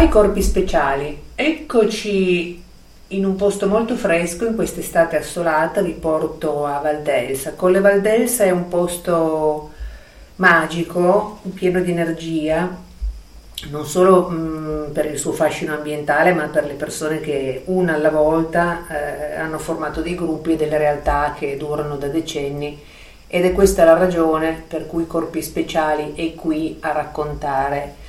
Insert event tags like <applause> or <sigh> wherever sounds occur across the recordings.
Cari corpi speciali, eccoci in un posto molto fresco in quest'estate assolata, vi porto a Valdelsa. Colle Valdelsa è un posto magico, pieno di energia, non solo mh, per il suo fascino ambientale, ma per le persone che una alla volta eh, hanno formato dei gruppi e delle realtà che durano da decenni ed è questa la ragione per cui Corpi Speciali è qui a raccontare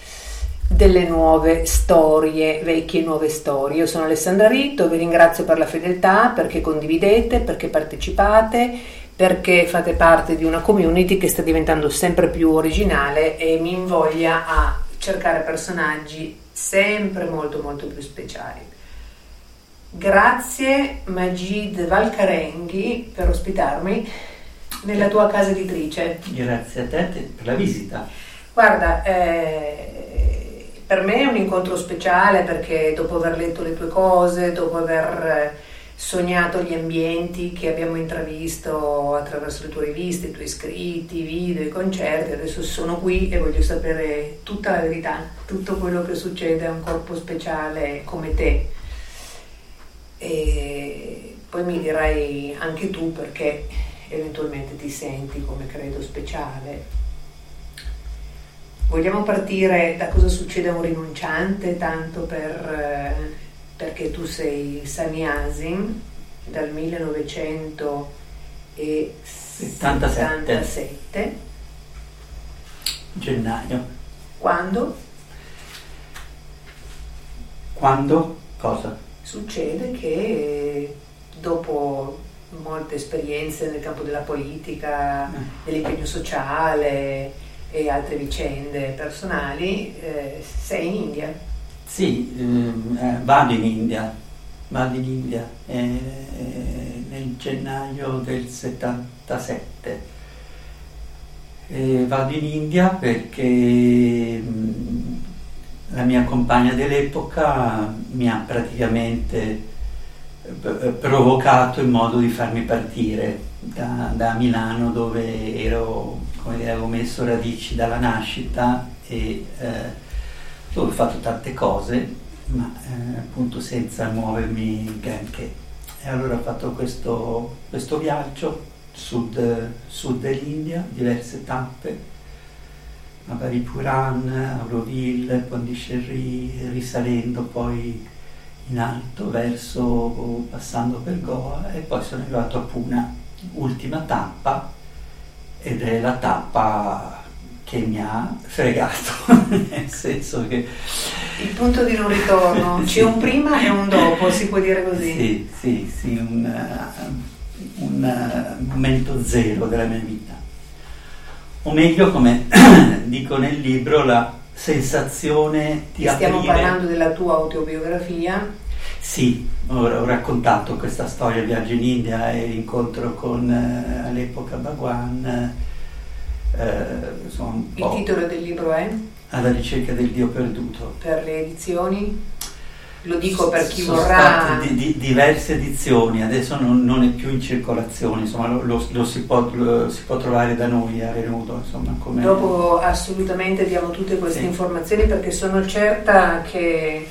delle nuove storie, vecchie nuove storie. Io sono Alessandra Ritto, vi ringrazio per la fedeltà, perché condividete, perché partecipate, perché fate parte di una community che sta diventando sempre più originale e mi invoglia a cercare personaggi sempre molto molto più speciali. Grazie Magid Valcarenghi per ospitarmi nella tua casa editrice. Grazie a te per la visita. Guarda, eh, per me è un incontro speciale perché dopo aver letto le tue cose, dopo aver sognato gli ambienti che abbiamo intravisto attraverso le tue riviste, i tuoi scritti, i video, i concerti, adesso sono qui e voglio sapere tutta la verità, tutto quello che succede a un corpo speciale come te. E poi mi dirai anche tu perché eventualmente ti senti come credo speciale. Vogliamo partire da cosa succede a un rinunciante, tanto per, perché tu sei Samiasin dal 1977. Gennaio. Quando? Quando? Cosa? Succede che dopo molte esperienze nel campo della politica, mm. dell'impegno sociale e altre vicende personali, eh, sei in India. Sì, ehm, eh, vado in India, vado in India eh, eh nel gennaio del 77. vado in India perché mh, mm, la mia compagna dell'epoca mi ha praticamente provocato il modo di farmi partire da, da Milano dove ero, dire, avevo messo radici dalla nascita e eh, dove ho fatto tante cose ma eh, appunto senza muovermi granché. E allora ho fatto questo, questo viaggio sud, sud dell'India, diverse tappe, a Baripuran, Auroville, Pondicherry, risalendo poi in alto verso passando per Goa e poi sono arrivato a Puna, ultima tappa ed è la tappa che mi ha fregato, <laughs> nel senso che... Il punto di non ritorno, <laughs> c'è sì. un prima e un dopo, si può dire così? Sì, sì, sì, un, un momento zero della mia vita. O meglio, come <clears throat> dico nel libro, la sensazione di Stiamo aprire... parlando della tua autobiografia. Sì, ho, ho, raccontato questa storia, viaggio in India e l'incontro con eh, all'epoca Bhagwan. Eh, insomma, Il titolo del libro è? Alla ricerca del Dio perduto. Per le edizioni? Lo dico per chi Sono vorrà. Di, di, diverse edizioni, adesso non, non, è più in circolazione, insomma lo, lo, lo, si, può, lo, si, può, trovare da noi a Renudo. Insomma, Dopo assolutamente diamo tutte queste sì. informazioni perché sono certa che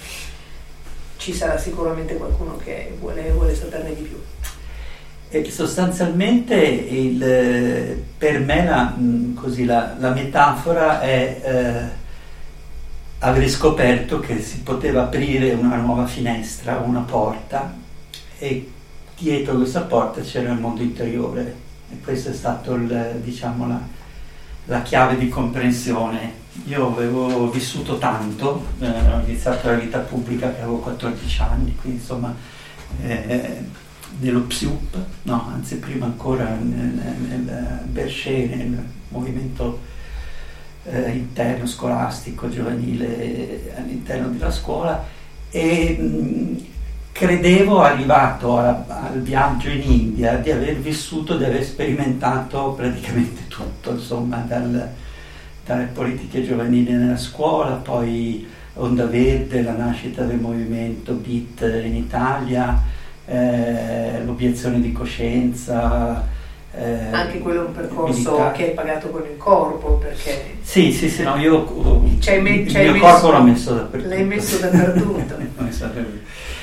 ci sarà sicuramente qualcuno che vuole, vuole saperne di più. E sostanzialmente il, per me la, così, la, la metafora è eh, avrei scoperto che si poteva aprire una nuova finestra, una porta e dietro questa porta c'era il mondo interiore e questa è stata diciamo, la, la, chiave di comprensione. Io avevo vissuto tanto, eh, ho iniziato la vita pubblica che avevo 14 anni, quindi insomma eh, nello PSUP, no, anzi prima ancora nel, nel Berchet, nel movimento eh, interno scolastico, giovanile all'interno della scuola e credevo arrivato a, al viaggio in India di aver vissuto, di aver sperimentato praticamente tutto, insomma, dal, dalle politiche giovanili nella scuola, poi Onda Verde, la nascita del movimento BIT in Italia, eh, l'obiezione di coscienza, Eh, Anche quello è un percorso militare. che hai pagato con il corpo perché... Sì, sì, sì, no, io c'hai me- il mio messo, corpo l'ho messo dappertutto. L'hai messo dappertutto. <laughs>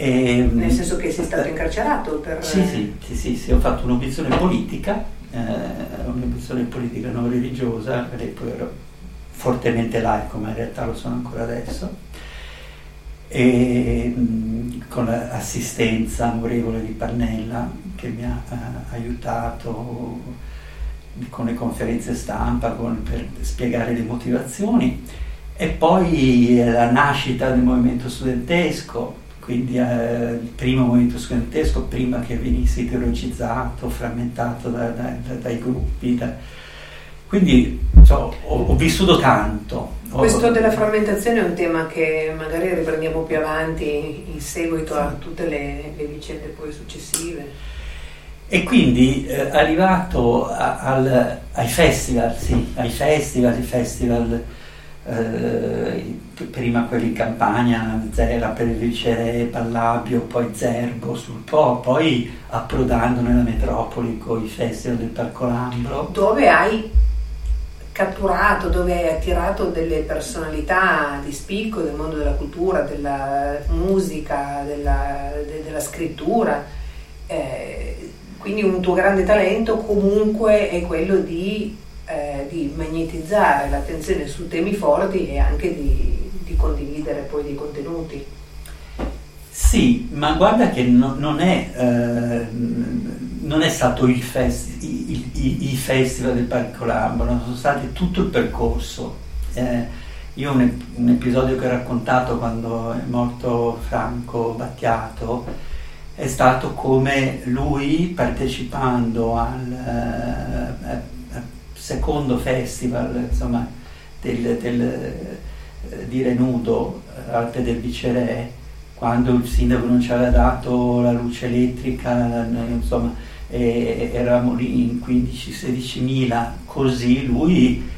e, ehm, Nel senso che sei stato incarcerato per... Sì, sì, sì, sì, sì ho fatto un'obiezione politica, eh, un'obiezione politica non religiosa, perché poi ero fortemente laico, ma in realtà lo sono ancora adesso. E mh, con l'assistenza amorevole di Pannella che mi ha eh, aiutato con le conferenze stampa con, per spiegare le motivazioni. E poi la nascita del movimento studentesco quindi eh, il primo movimento studentesco prima che venisse ideologizzato, frammentato da, da, da, dai gruppi quindi so, ho, ho vissuto tanto questo della frammentazione è un tema che magari riprendiamo più avanti in seguito a tutte le, le vicende poi successive. E quindi eh, arrivato a, al, ai festival, sì, ai festival, i festival, eh, prima quelli in campagna, Zera per il Vicere, Pallabio, poi Zerbo sul Po, poi approdando nella metropoli con i festival del Parco Lambro. Dove hai catturato, dove hai attirato delle personalità di spicco del mondo della cultura, della musica, della, de, della scrittura. Eh, quindi un tuo grande talento comunque è quello di, di magnetizzare l'attenzione su temi forti e anche di, di condividere poi dei contenuti. Sì, ma guarda che no, non, è, eh, non, è, stato il, festi, il, il, il, festival del Parco Lambro, sono stati tutto il percorso. Eh, io un, un, episodio che ho raccontato quando è morto Franco Battiato è stato come lui partecipando al eh, secondo festival insomma, del, del, eh, di Renudo, Alpe del Viceré, quando il sindaco non ci aveva dato la luce elettrica, insomma, eravamo lì in 15-16 mila, così lui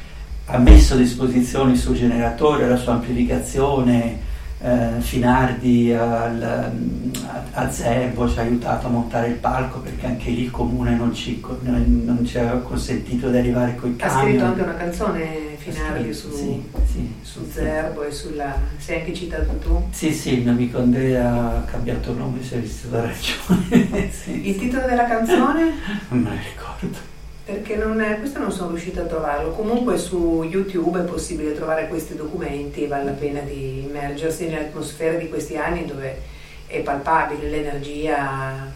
ha messo a disposizione il suo generatore, la sua amplificazione, eh, Finardi al, a, a Zerbo ci ha aiutato a montare il palco perché anche lì il comune non ci, non ci aveva consentito di arrivare con i camion. Ha scritto anche una canzone Finardi su, sì, sì, su Zerbo e sulla... sei anche citato tu? Sì, sì, il mio amico Andrea ha cambiato nome e si è visto da ragione. sì, il titolo della canzone? <laughs> Non me lo ricordo perché non è, questo non sono riuscita a trovarlo. Comunque su YouTube è possibile trovare questi documenti, vale la pena di immergersi nell'atmosfera di questi anni dove è palpabile l'energia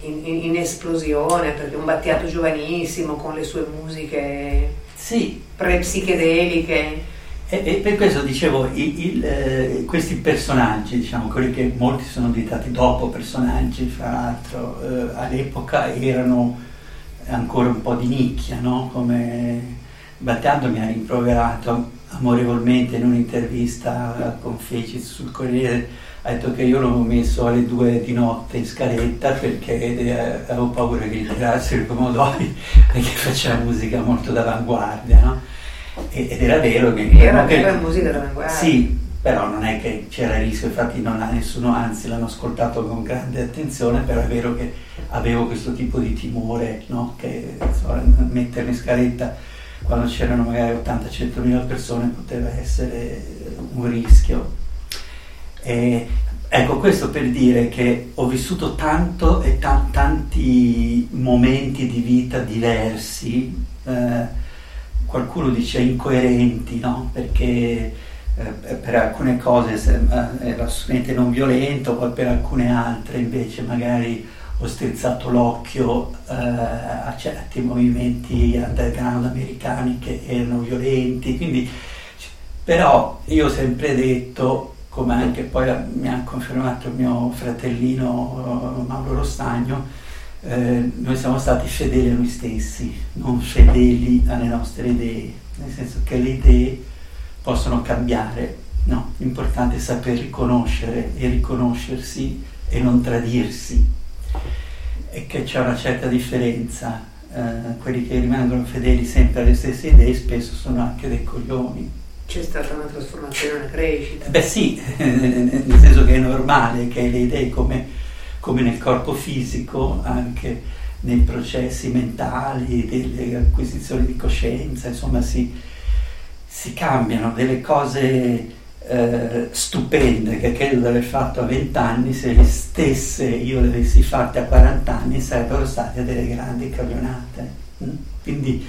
in, in, in esplosione, perché un Battiato giovanissimo con le sue musiche sì. pre-psichedeliche. E, e, per questo dicevo, il, il, eh, questi personaggi, diciamo, quelli che molti sono diventati dopo personaggi, fra l'altro, eh, all'epoca erano ancora un po' di nicchia, no? come Battiato mi ha rimproverato amorevolmente in un'intervista con Fecic sul Corriere, ha detto che io l'avevo messo alle due di notte in scaletta perché eh, avevo paura che gli tirassero i pomodori <laughs> perché faceva musica molto d'avanguardia, no? ed era vero che... Era, che, era musica d'avanguardia. Sì, però non è che c'era rischio, infatti non ha nessuno, anzi l'hanno ascoltato con grande attenzione, però è vero che avevo questo tipo di timore, no? che insomma, metterlo in scaletta quando c'erano magari 80-100 mila persone poteva essere un rischio. E, ecco, questo per dire che ho vissuto tanto e ta- tanti momenti di vita diversi, eh, qualcuno dice incoerenti, no? perché per alcune cose eh, era assolutamente non violento, poi per alcune altre invece magari ho strizzato l'occhio eh, a certi movimenti underground americani che erano violenti, quindi, però io ho sempre detto, come anche poi mi ha confermato il mio fratellino eh, Mauro Rostagno, eh, noi siamo stati fedeli a noi stessi, non fedeli alle nostre idee, nel senso che le idee possono cambiare, no, l'importante è saper riconoscere e riconoscersi e non tradirsi e che c'è una certa differenza, eh, quelli che rimangono fedeli sempre alle stesse idee spesso sono anche dei coglioni. C'è stata una trasformazione, una crescita. Beh sì, <laughs> nel senso che è normale che le idee come, come nel corpo fisico anche nei processi mentali, delle acquisizioni di coscienza, insomma si, si cambiano delle cose eh, stupende che credo di aver fatto a 20 anni, se le stesse io le avessi fatte a 40 anni sarebbero state delle grandi camionate. Mm? Quindi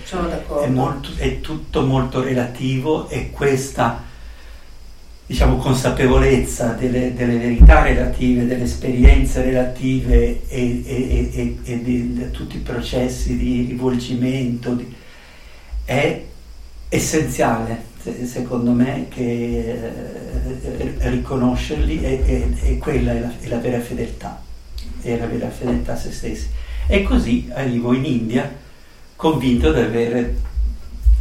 è, molto, è, tutto molto relativo e questa diciamo, consapevolezza delle, delle, verità relative, delle esperienze relative e, e, e, e di, di, tutti i processi di rivolgimento di, è essenziale secondo me che eh, riconoscerli e, quella è la, è la, vera fedeltà, è la vera fedeltà a se stessi. E così arrivo in India convinto di avere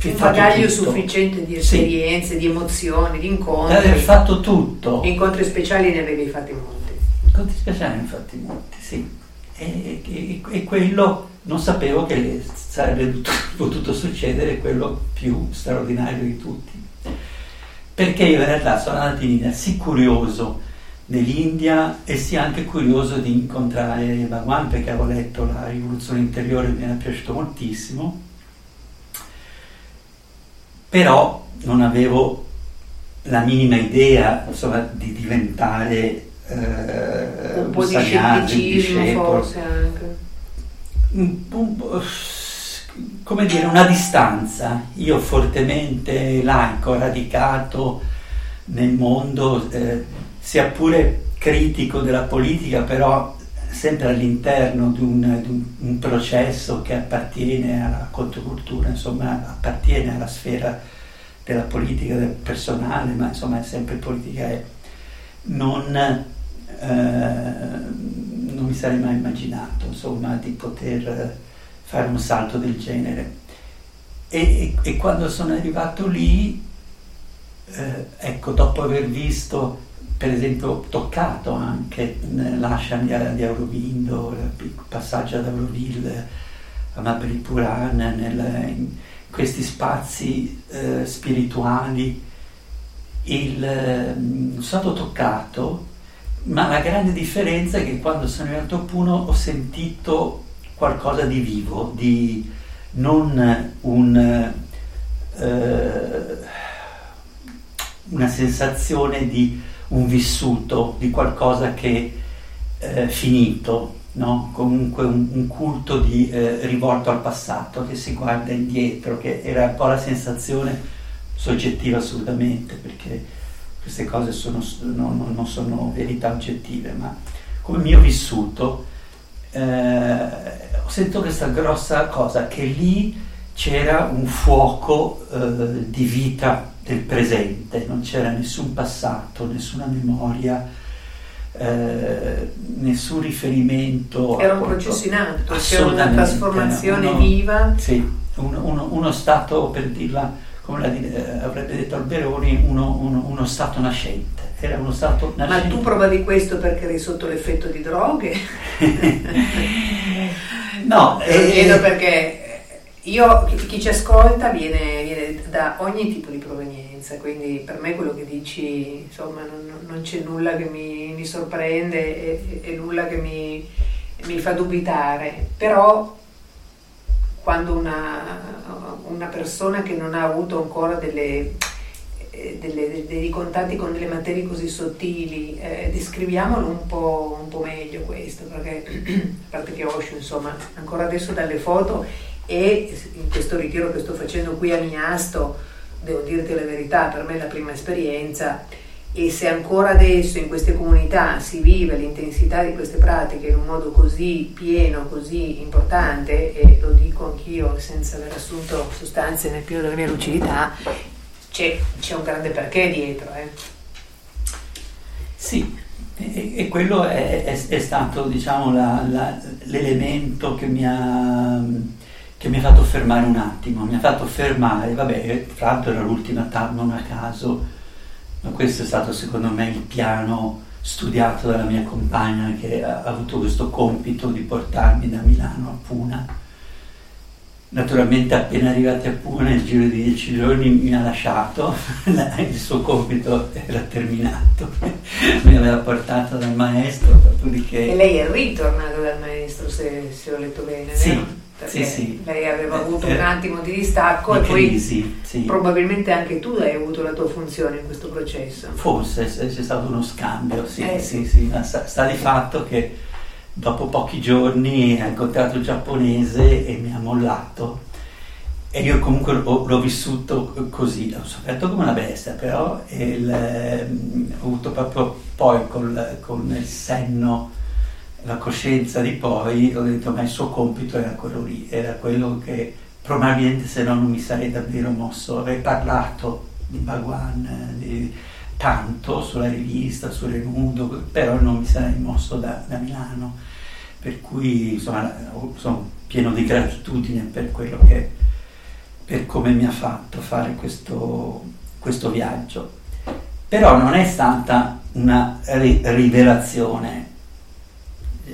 un bagaglio sufficiente di esperienze, sì. di emozioni, di incontri. Di aver fatto tutto. Incontri speciali ne avevi fatti molti. Incontri speciali ne ho fatti molti, sì. E, e, e, quello non sapevo che sarebbe <laughs> potuto succedere quello più straordinario di tutti. Perché io in realtà sono andato in India sì curioso dell'India e sia anche curioso di incontrare Bhagwan perché avevo letto la rivoluzione interiore e mi era piaciuto moltissimo. Però non avevo la minima idea insomma, di diventare eh, un po' di scetticismo forse anche. Un, un, come dire una distanza. Io fortemente laico radicato nel mondo eh, sia pure critico della politica però sempre all'interno di un, di un, processo che appartiene alla controcultura, insomma appartiene alla sfera della politica del personale, ma insomma è sempre politica e non, eh, non mi sarei mai immaginato insomma, di poter fare un salto del genere. E, e, e quando sono arrivato lì, eh, ecco, dopo aver visto per esempio toccato anche l'ashram di, Aurobindo, il passaggio ad Auroville, a Mahabalipuran, nel, in questi spazi eh, spirituali. Il, eh, sono stato toccato, ma la grande differenza è che quando sono arrivato a Puno ho sentito qualcosa di vivo, di non un, eh, una sensazione di un vissuto, di qualcosa che è eh, finito, no? comunque un, un culto di, eh, rivolto al passato, che si guarda indietro, che era un po' la sensazione soggettiva assolutamente, perché queste cose sono, no, non sono verità oggettive, ma come mio vissuto eh, ho sentito questa grossa cosa, che lì c'era un fuoco eh, di vita del presente, non c'era nessun passato, nessuna memoria, eh, nessun riferimento. Era un processo in atto, c'era una trasformazione uno, viva. Sì, uno, uno, uno, stato, per dirla come la, eh, avrebbe detto Alberoni, uno, stato nascente. Era uno stato nascente. Ma tu provavi questo perché eri sotto l'effetto di droghe? <laughs> no, eh, chiedo perché io, chi ci ascolta viene, viene, da ogni tipo di provenienza, quindi per me quello che dici, insomma, non, non c'è nulla che mi, mi sorprende e, e, nulla che mi, mi, fa dubitare, però quando una, una, persona che non ha avuto ancora delle, eh, delle, dei contatti con delle materie così sottili, eh, descriviamolo un po', un po' meglio questo, perché <clears throat> a parte che Osho, insomma, ancora adesso dalle foto e in questo ritiro che sto facendo qui a Miasto, devo dirti la verità, per me è la prima esperienza e se ancora adesso in queste comunità si vive l'intensità di queste pratiche in un modo così pieno, così importante, e lo dico anch'io senza aver assunto sostanze nel pieno della mia lucidità, c'è, c'è un grande perché dietro. Eh. Sì, e, e quello è, è, è stato diciamo, la, la, l'elemento che mi ha che mi ha fatto fermare un attimo, mi ha fatto fermare, vabbè, tra l'altro era l'ultima TAP, non a caso, ma questo è stato secondo me il piano studiato dalla mia compagna che ha avuto questo compito di portarmi da Milano a Puna. Naturalmente appena arrivati a Puglia nel giro di dieci giorni mi ha lasciato, <laughs> il suo compito era terminato, <laughs> mi aveva portato dal maestro, dopodiché... E lei è ritornato dal maestro se, se ho letto bene, sì, vero? Perché sì, sì. lei aveva avuto Eh, un attimo di distacco di e poi crisi, sì. probabilmente anche tu hai avuto la tua funzione in questo processo. Forse se- c'è stato uno scambio, sì, Eh, sì, sì, ma sta, sta di fatto che dopo pochi giorni ha incontrato il giapponese e mi ha mollato. E io comunque ho- l'ho vissuto così, ho sofferto come una bestia, però il, ehm, ho avuto proprio poi col- con il senno, la coscienza di poi, ho detto ma il suo compito era quello lì, era quello che probabilmente se no non mi sarei davvero mosso, avrei parlato di Bhagwan, eh, di, tanto sulla rivista, sulle nudo, però non mi sarei mosso da, da Milano, per cui insomma sono pieno di gratitudine per quello che, per come mi ha fatto fare questo, questo viaggio. Però non è stata una ri- rivelazione,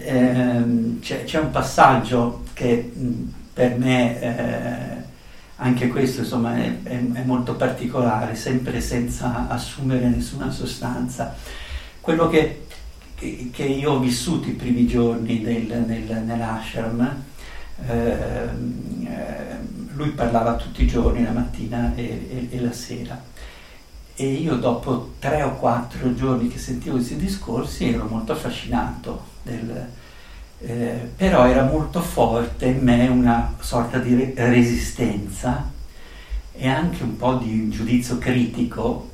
Ehm, c'è, c'è un passaggio che mh, per me eh, anche questo insomma è, è- è molto particolare, sempre senza assumere nessuna sostanza. Quello che, che- io ho vissuto i primi giorni del, nel, nell'ashram, ehm, lui parlava tutti i giorni, la mattina e, e- e la sera. E io dopo tre o quattro giorni che sentivo questi discorsi ero molto affascinato, del- eh, però era molto forte in me una sorta di re- resistenza e anche un po' di giudizio critico,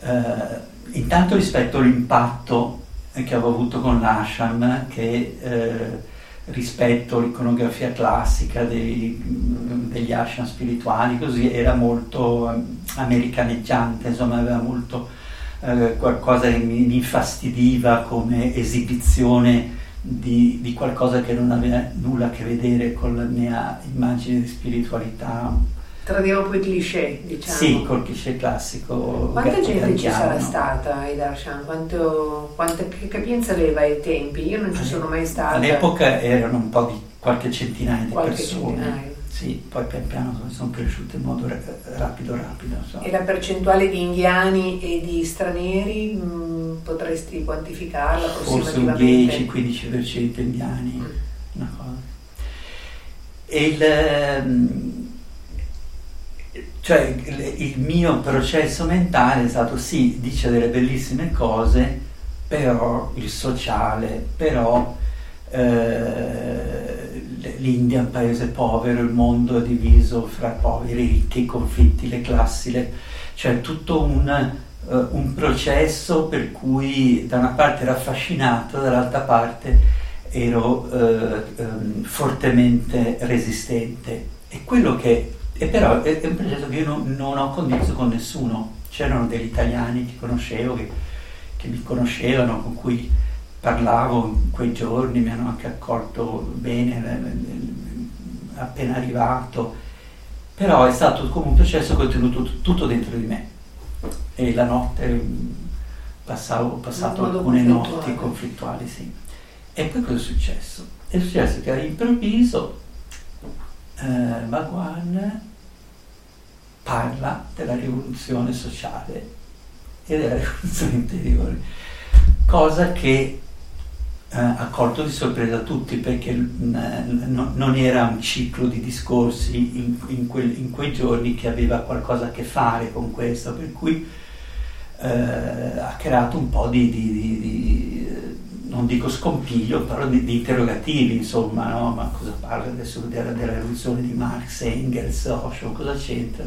eh, intanto rispetto all'impatto che avevo avuto con l'Asham, che eh, rispetto all'iconografia classica dei- degli ashram spirituali, così era molto eh, americaneggiante, insomma aveva molto eh, qualcosa che mi, mi infastidiva come esibizione di, di qualcosa che non aveva nulla a che vedere con la mia immagine di spiritualità. Tradiamo poi cliché, diciamo. Sì, col cliché classico. Quanta gente ci sarà stata ai Darshan? Quanto, quanta, che capienza aveva ai tempi? Io non ci sono mai stata. All'epoca erano un po' di qualche centinaia di Qualche persone. centinaio. Sì, poi pian piano sono cresciute in modo ra- rapido, rapido. insomma. E la percentuale di indiani e di stranieri mh, potresti quantificarla Forse un approssimativamente? 10-15% indiani, Mm. una cosa. E il, ehm, cioè, il mio processo mentale è stato sì, dice delle bellissime cose, però il sociale, però eh, l'India è un paese povero, il mondo è diviso fra poveri ricchi, i conflitti, le classi, le- cioè tutto un, eh, un processo per cui da una parte ero affascinato, dall'altra parte ero eh, ehm, fortemente resistente. E quello che, e però è, è un processo che io non, non ho condiviso con nessuno. C'erano degli italiani che conoscevo, che, che mi conoscevano, con cui parlavo in quei giorni, mi hanno anche accolto bene eh, appena arrivato, però è stato come un processo che ho tenuto tut- tutto dentro di me e la notte mh, passavo, ho passato alcune conflittuale. notti conflittuali, sì. E poi cosa è successo? È successo che all'improvviso eh, Bhagwan parla della rivoluzione sociale e della <laughs> rivoluzione interiore, cosa che eh, ha colto di sorpresa tutti perché mm, eh, no- non era un ciclo di discorsi in, in quel- in quei giorni che aveva qualcosa a che fare con questo, per cui eh, ha creato un po' di, di- di- di, eh, non dico scompiglio, però di, di interrogativi, insomma, no? ma cosa parla adesso della, della rivoluzione di Marx, Engels, Osho, cosa c'entra?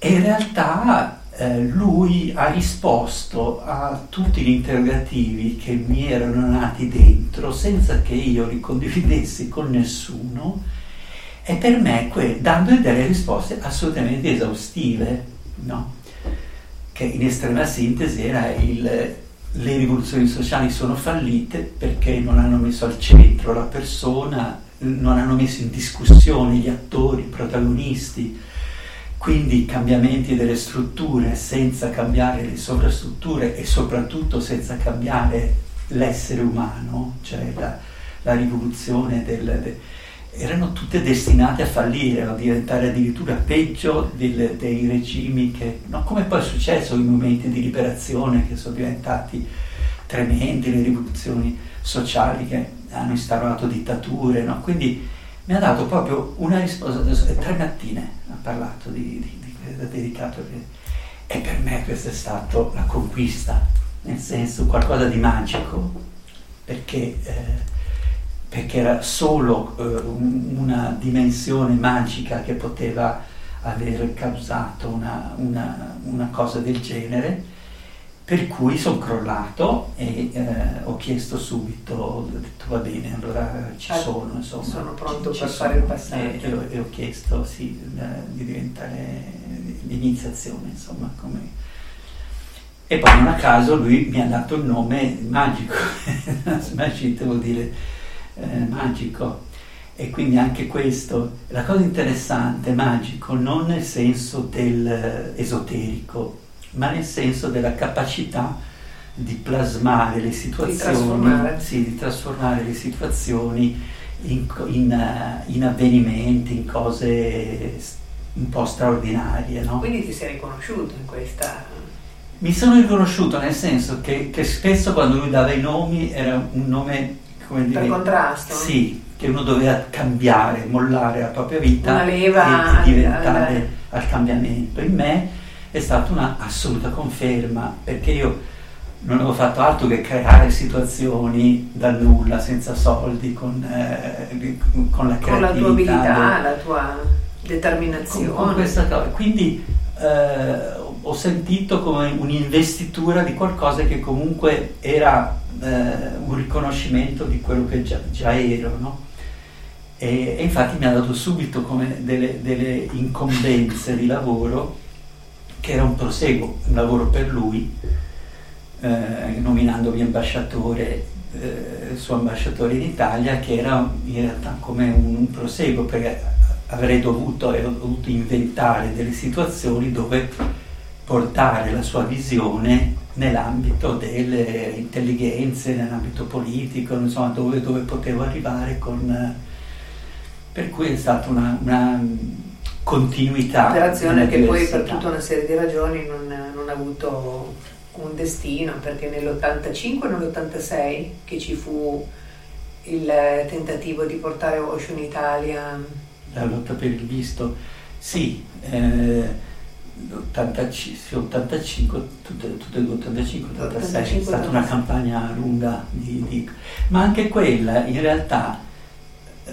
E in realtà eh, lui ha risposto a tutti gli interrogativi che mi erano nati dentro senza che io li condividessi con nessuno e per me que- dando delle risposte assolutamente esaustive, no? che in estrema sintesi era il, le rivoluzioni sociali sono fallite perché non hanno messo al centro la persona, non hanno messo in discussione gli attori, i protagonisti, quindi cambiamenti delle strutture senza cambiare le sovrastrutture e soprattutto senza cambiare l'essere umano, cioè la, la rivoluzione del... de- erano tutte destinate a fallire, a diventare addirittura peggio del, dei regimi che, no, come poi è successo in momenti di liberazione che sono diventati tremendi, le rivoluzioni sociali che hanno instaurato dittature, no? quindi mi ha dato proprio una risposta, tre mattine parlato di, di, di, dedicato e per me questa è stata la conquista, nel senso qualcosa di magico, perché... Eh, perché era solo eh, una dimensione magica che poteva aver causato una, una, una cosa del genere, per cui sono crollato e eh, ho chiesto subito, ho detto va bene, allora ci ah, sono, insomma. Sono pronto ci, per ci fare sono, il passaggio. E, e, ho chiesto sì, di diventare l'iniziazione, insomma, come... E poi non a caso lui mi ha dato il nome magico, <laughs> Smashit vuol dire eh, magico. E quindi anche questo, la cosa interessante, magico, non nel senso del eh, esoterico, ma nel senso della capacità di plasmare le situazioni, di trasformare, sì, di trasformare le situazioni in, in, eh, in, avvenimenti, in cose un po' straordinarie. No? Quindi ti sei riconosciuto in questa... Mi sono riconosciuto nel senso che, che spesso quando lui dava i nomi era un nome come dire, per contrasto. Sì, che uno doveva cambiare, mollare la propria vita una leva e diventare al, al cambiamento. In me è stata una assoluta conferma, perché io non avevo fatto altro che creare situazioni dal nulla, senza soldi, con, eh, con la creatività. Con la tua abilità, la tua determinazione. Con, con questa cosa. Quindi eh, ho sentito come un'investitura di qualcosa che comunque era eh, un riconoscimento di quello che già, già ero, no? e, e, infatti mi ha dato subito come delle, delle, incombenze di lavoro che era un proseguo, un lavoro per lui, eh, nominandomi ambasciatore, eh, suo ambasciatore in Italia, che era in realtà come un, un proseguo, perché avrei dovuto, dovuto inventare delle situazioni dove portare la sua visione nell'ambito delle intelligenze, nell'ambito politico, insomma, dove, dove potevo arrivare con... Per cui è stata una, una continuità. Operazione che poi per tutta una serie di ragioni non, non ha avuto un destino, perché nell'85 e nell'86 che ci fu il tentativo di portare in Italia. La lotta per il visto, sì. Eh, 85, 85 tutte, tutte 85, 86, è stata una campagna lunga, di, di, ma anche quella in realtà...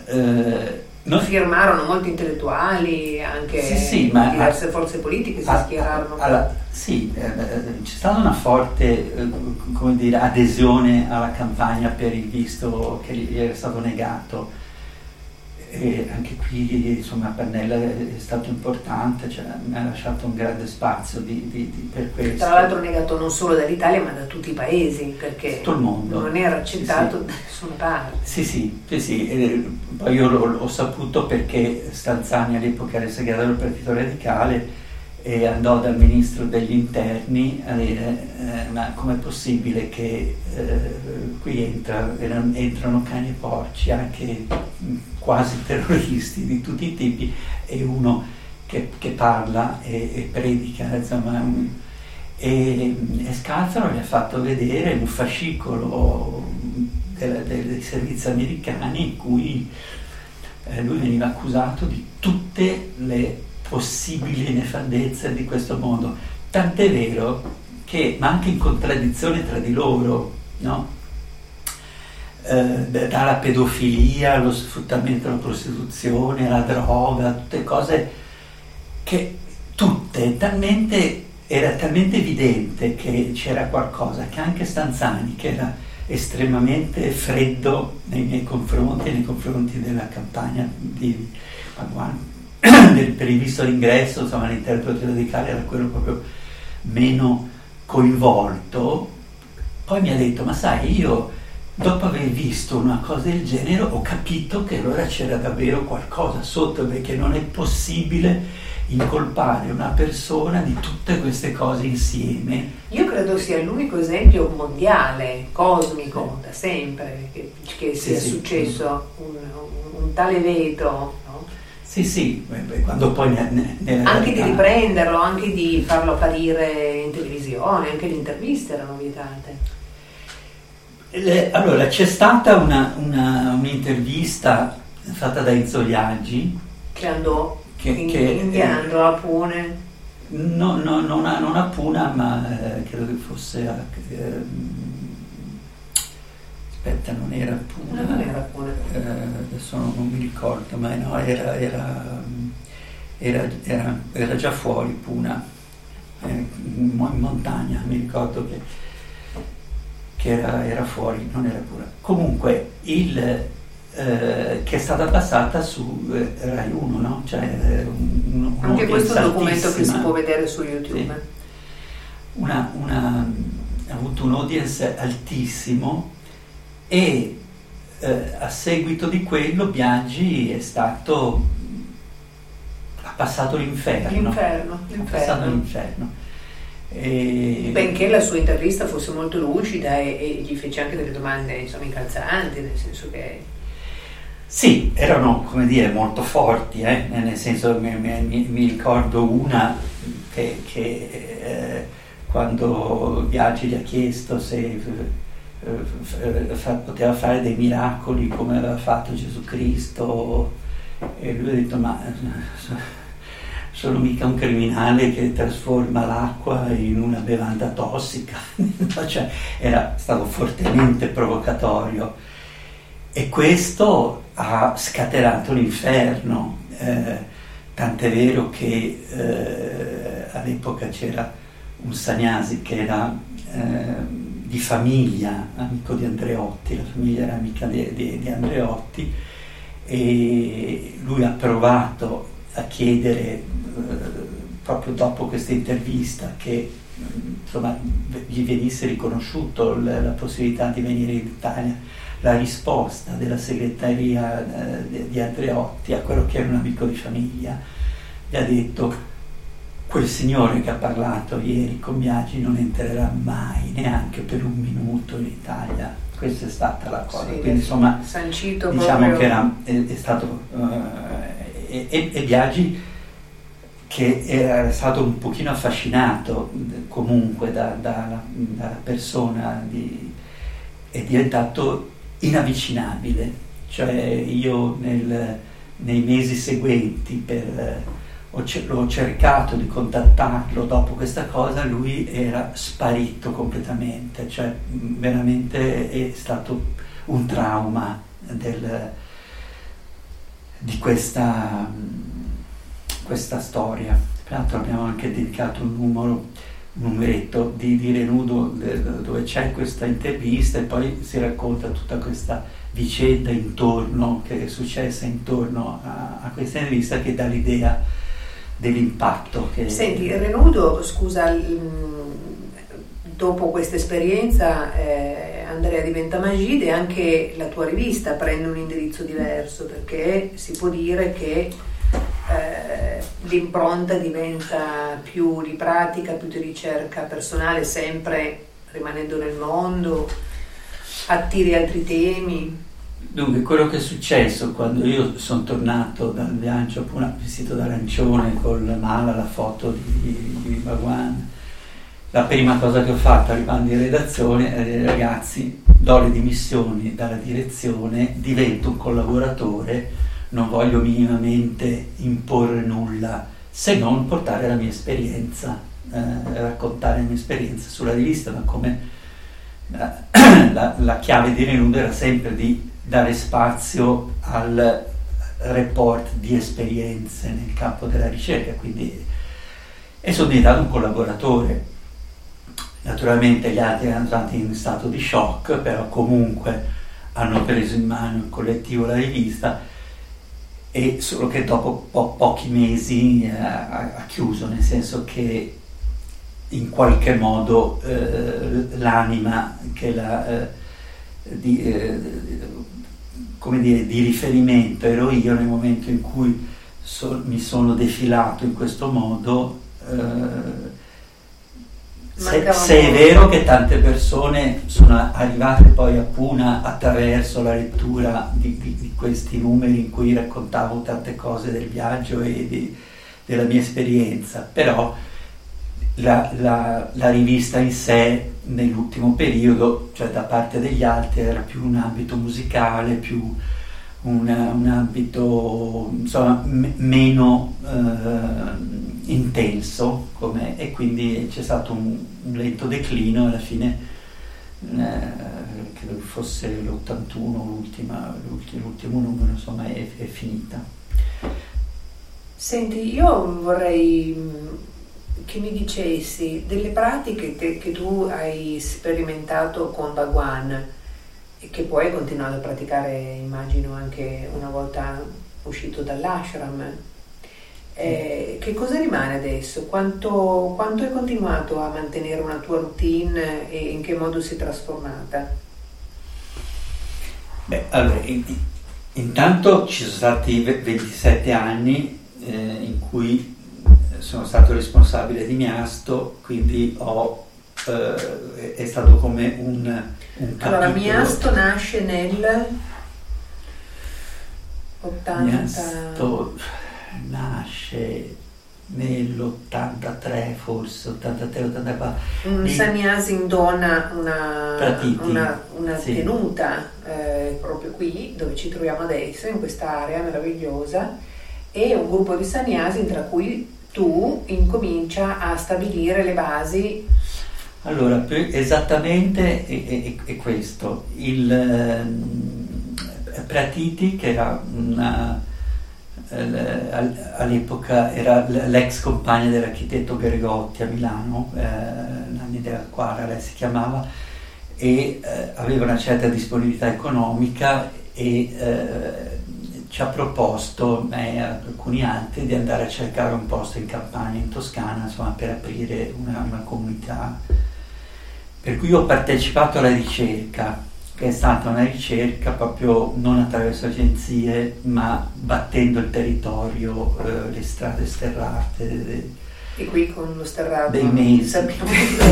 Eh, non firmarono molti intellettuali, anche sì, sì, diverse a, forze politiche si a, schierarono. Alla, sì, eh, eh, c'è stata una forte eh, dire, adesione alla campagna per il visto che gli era stato negato e anche qui insomma Pannella è stato importante, cioè, mi ha lasciato un grande spazio di, di, di, per questo. Tra l'altro negato non solo dall'Italia ma da tutti i paesi perché Tutto il mondo. non era accettato sì, sì. da nessuna parte. Sì, sì, sì, sì. E poi io l'ho, saputo perché Stanzani all'epoca era segretario del Partito Radicale e andò dal ministro degli interni a dire eh, ma com'è possibile che eh, qui entra, entrano cani e porci, anche quasi <laughs> terroristi di tutti i tipi, e uno che, che parla e, e, predica, insomma, e, e Scalzaro gli ha fatto vedere un fascicolo dei, dei servizi americani in cui eh, lui veniva accusato di tutte le possibili nefandezze di questo mondo. Tant'è vero che, ma anche in contraddizione tra di loro, no? Eh, dalla pedofilia allo sfruttamento della prostituzione, alla droga, tutte cose che tutte talmente era talmente evidente che c'era qualcosa che anche Stanzani, che era estremamente freddo nei miei confronti, nei confronti della campagna di Paguan, <clears throat> per il visto d'ingresso, insomma l'interprete radicale era quello proprio meno coinvolto, poi mi ha detto, ma sai, io dopo aver visto una cosa del genere ho capito che allora c'era davvero qualcosa sotto, perché non è possibile incolpare una persona di tutte queste cose insieme. Io credo sia l'unico esempio mondiale, cosmico, da sempre, che, che sia sì, successo sì. un, un tale veto, no? Sì, sì, quando poi ne, ne, Anche di riprenderlo, anche di farlo apparire in televisione, anche le interviste erano vietate. Le, allora, c'è stata una, una, un'intervista fatta da Enzo Viaggi che andò che, in, che, indiando eh, a Pune. No, no, non, a, non a Puna, ma eh, credo che fosse a, eh, aspetta, non era Puna. Non era Puna. Eh, adesso non, mi ricordo, ma no, era, era, era, era già fuori Puna, eh, in montagna, mi ricordo che, che era, fuori, non era Puna. Comunque, il, eh, che è stata passata su eh, Rai 1, no? Cioè, un, un Anche questo è un documento che si può vedere su YouTube. Sì. Una, una, ha avuto un audience altissimo e eh, a seguito di quello Biaggi è stato ha passato l'inferno l'inferno, l'inferno. ha passato l'inferno e... benché la sua intervista fosse molto lucida e, e gli fece anche delle domande insomma incalzanti nel senso che sì, erano come dire molto forti, eh? nel senso mi, mi, mi, ricordo una che, che eh, quando Biaggi gli ha chiesto se eh, poteva fare dei miracoli come aveva fatto Gesù Cristo e lui ha detto ma sono mica un criminale che trasforma l'acqua in una bevanda tossica, <laughs> cioè, era stato fortemente provocatorio. E questo ha scatenato l'inferno, eh, tant'è vero che eh, all'epoca c'era un Sagnasi che era eh, di famiglia, amico di Andreotti, la famiglia era amica di, di, di Andreotti e lui ha provato a chiedere eh, proprio dopo questa intervista che insomma, gli venisse riconosciuto la, la, possibilità di venire in Italia, la risposta della segreteria eh, di Andreotti a quello che era un amico di famiglia gli ha detto quel signore che ha parlato ieri con Biagi non entrerà mai neanche per un minuto in Italia. Questa è stata la cosa. Sì, Quindi insomma, diciamo proprio... che era, è, è stato... Uh, e, e, Biagi che era stato un pochino affascinato comunque da, da, dalla persona di, è diventato inavvicinabile. Cioè io nel, nei mesi seguenti per ho cercato di contattarlo dopo questa cosa, lui era sparito completamente, cioè veramente è stato un trauma del, di questa, questa storia. L'altro abbiamo anche dedicato un numero, numeretto di, di Renudo dove c'è questa intervista e poi si racconta tutta questa vicenda intorno, che è successa intorno a, a questa intervista che dà l'idea dell'impatto. Che... Senti, Renudo, scusa, dopo questa esperienza eh, Andrea diventa Magide e anche la tua rivista prende un indirizzo diverso perché si può dire che eh, l'impronta diventa più di pratica, più di ricerca personale, sempre rimanendo nel mondo, attiri altri temi. Dunque, quello che è successo quando io sono tornato dal viaggio, vestito d'arancione con la mala, la foto di, di Bagwan, la prima cosa che ho fatto arrivando in redazione è dire ragazzi, do le dimissioni dalla direzione, divento un collaboratore, non voglio minimamente imporre nulla, se non portare la mia esperienza, eh, raccontare la mia esperienza sulla rivista, ma come eh, <coughs> la, la chiave di Renudo era sempre di dare spazio al report di esperienze nel campo della ricerca, quindi, e sono diventato un collaboratore. Naturalmente gli altri erano stati in stato di shock, però comunque hanno preso in mano il collettivo la rivista e solo che dopo po- pochi mesi eh, ha, chiuso, nel senso che in qualche modo eh, l'anima che la, eh, di, eh, come dire, di riferimento ero io nel momento in cui so, mi sono defilato in questo modo, eh, se, se, è vero che tante persone sono arrivate poi a Puna attraverso la lettura di, di, di questi numeri in cui raccontavo tante cose del viaggio e di, della mia esperienza, però la, la, la, rivista in sé nell'ultimo periodo, cioè da parte degli altri, era più un ambito musicale, più un, un ambito insomma, m- meno eh, intenso e quindi c'è stato un, un lento declino alla fine eh, credo fosse l'81 l'ultima, l'ultimo, numero insomma è, è finita Senti, io vorrei che mi dicessi delle pratiche che, che tu hai sperimentato con Bhagwan e che poi hai continuato a praticare, immagino, anche una volta uscito dall'ashram. Eh, che cosa rimane adesso? Quanto, quanto hai continuato a mantenere una tua routine e in che modo si è trasformata? Beh, allora, intanto ci sono stati 27 anni eh, in cui sono stato responsabile di Miasto, quindi ho, eh, è stato come un, un Allora, Miasto nasce nel 80... Miasto nasce nell'83 forse, 83-84. Un Saniasi dona una, una, una sì. tenuta eh, proprio qui dove ci troviamo adesso, in quest'area meravigliosa, e un gruppo di Saniasi tra cui tu incomincia a stabilire le basi. Allora, esattamente è, è, è questo. Il eh, Pratiti, che era una, all'epoca era l'ex compagna dell'architetto Gregotti a Milano, eh, Nanni della Quara lei si chiamava, e eh, aveva una certa disponibilità economica e eh, ci ha proposto, me e alcuni altri, di andare a cercare un posto in campagna, in Toscana, insomma, per aprire una, una comunità. Per cui ho partecipato alla ricerca, che è stata una ricerca proprio non attraverso agenzie, ma battendo il territorio, eh, le strade sterrate. e qui con lo sterrato dei mesi sappiamo,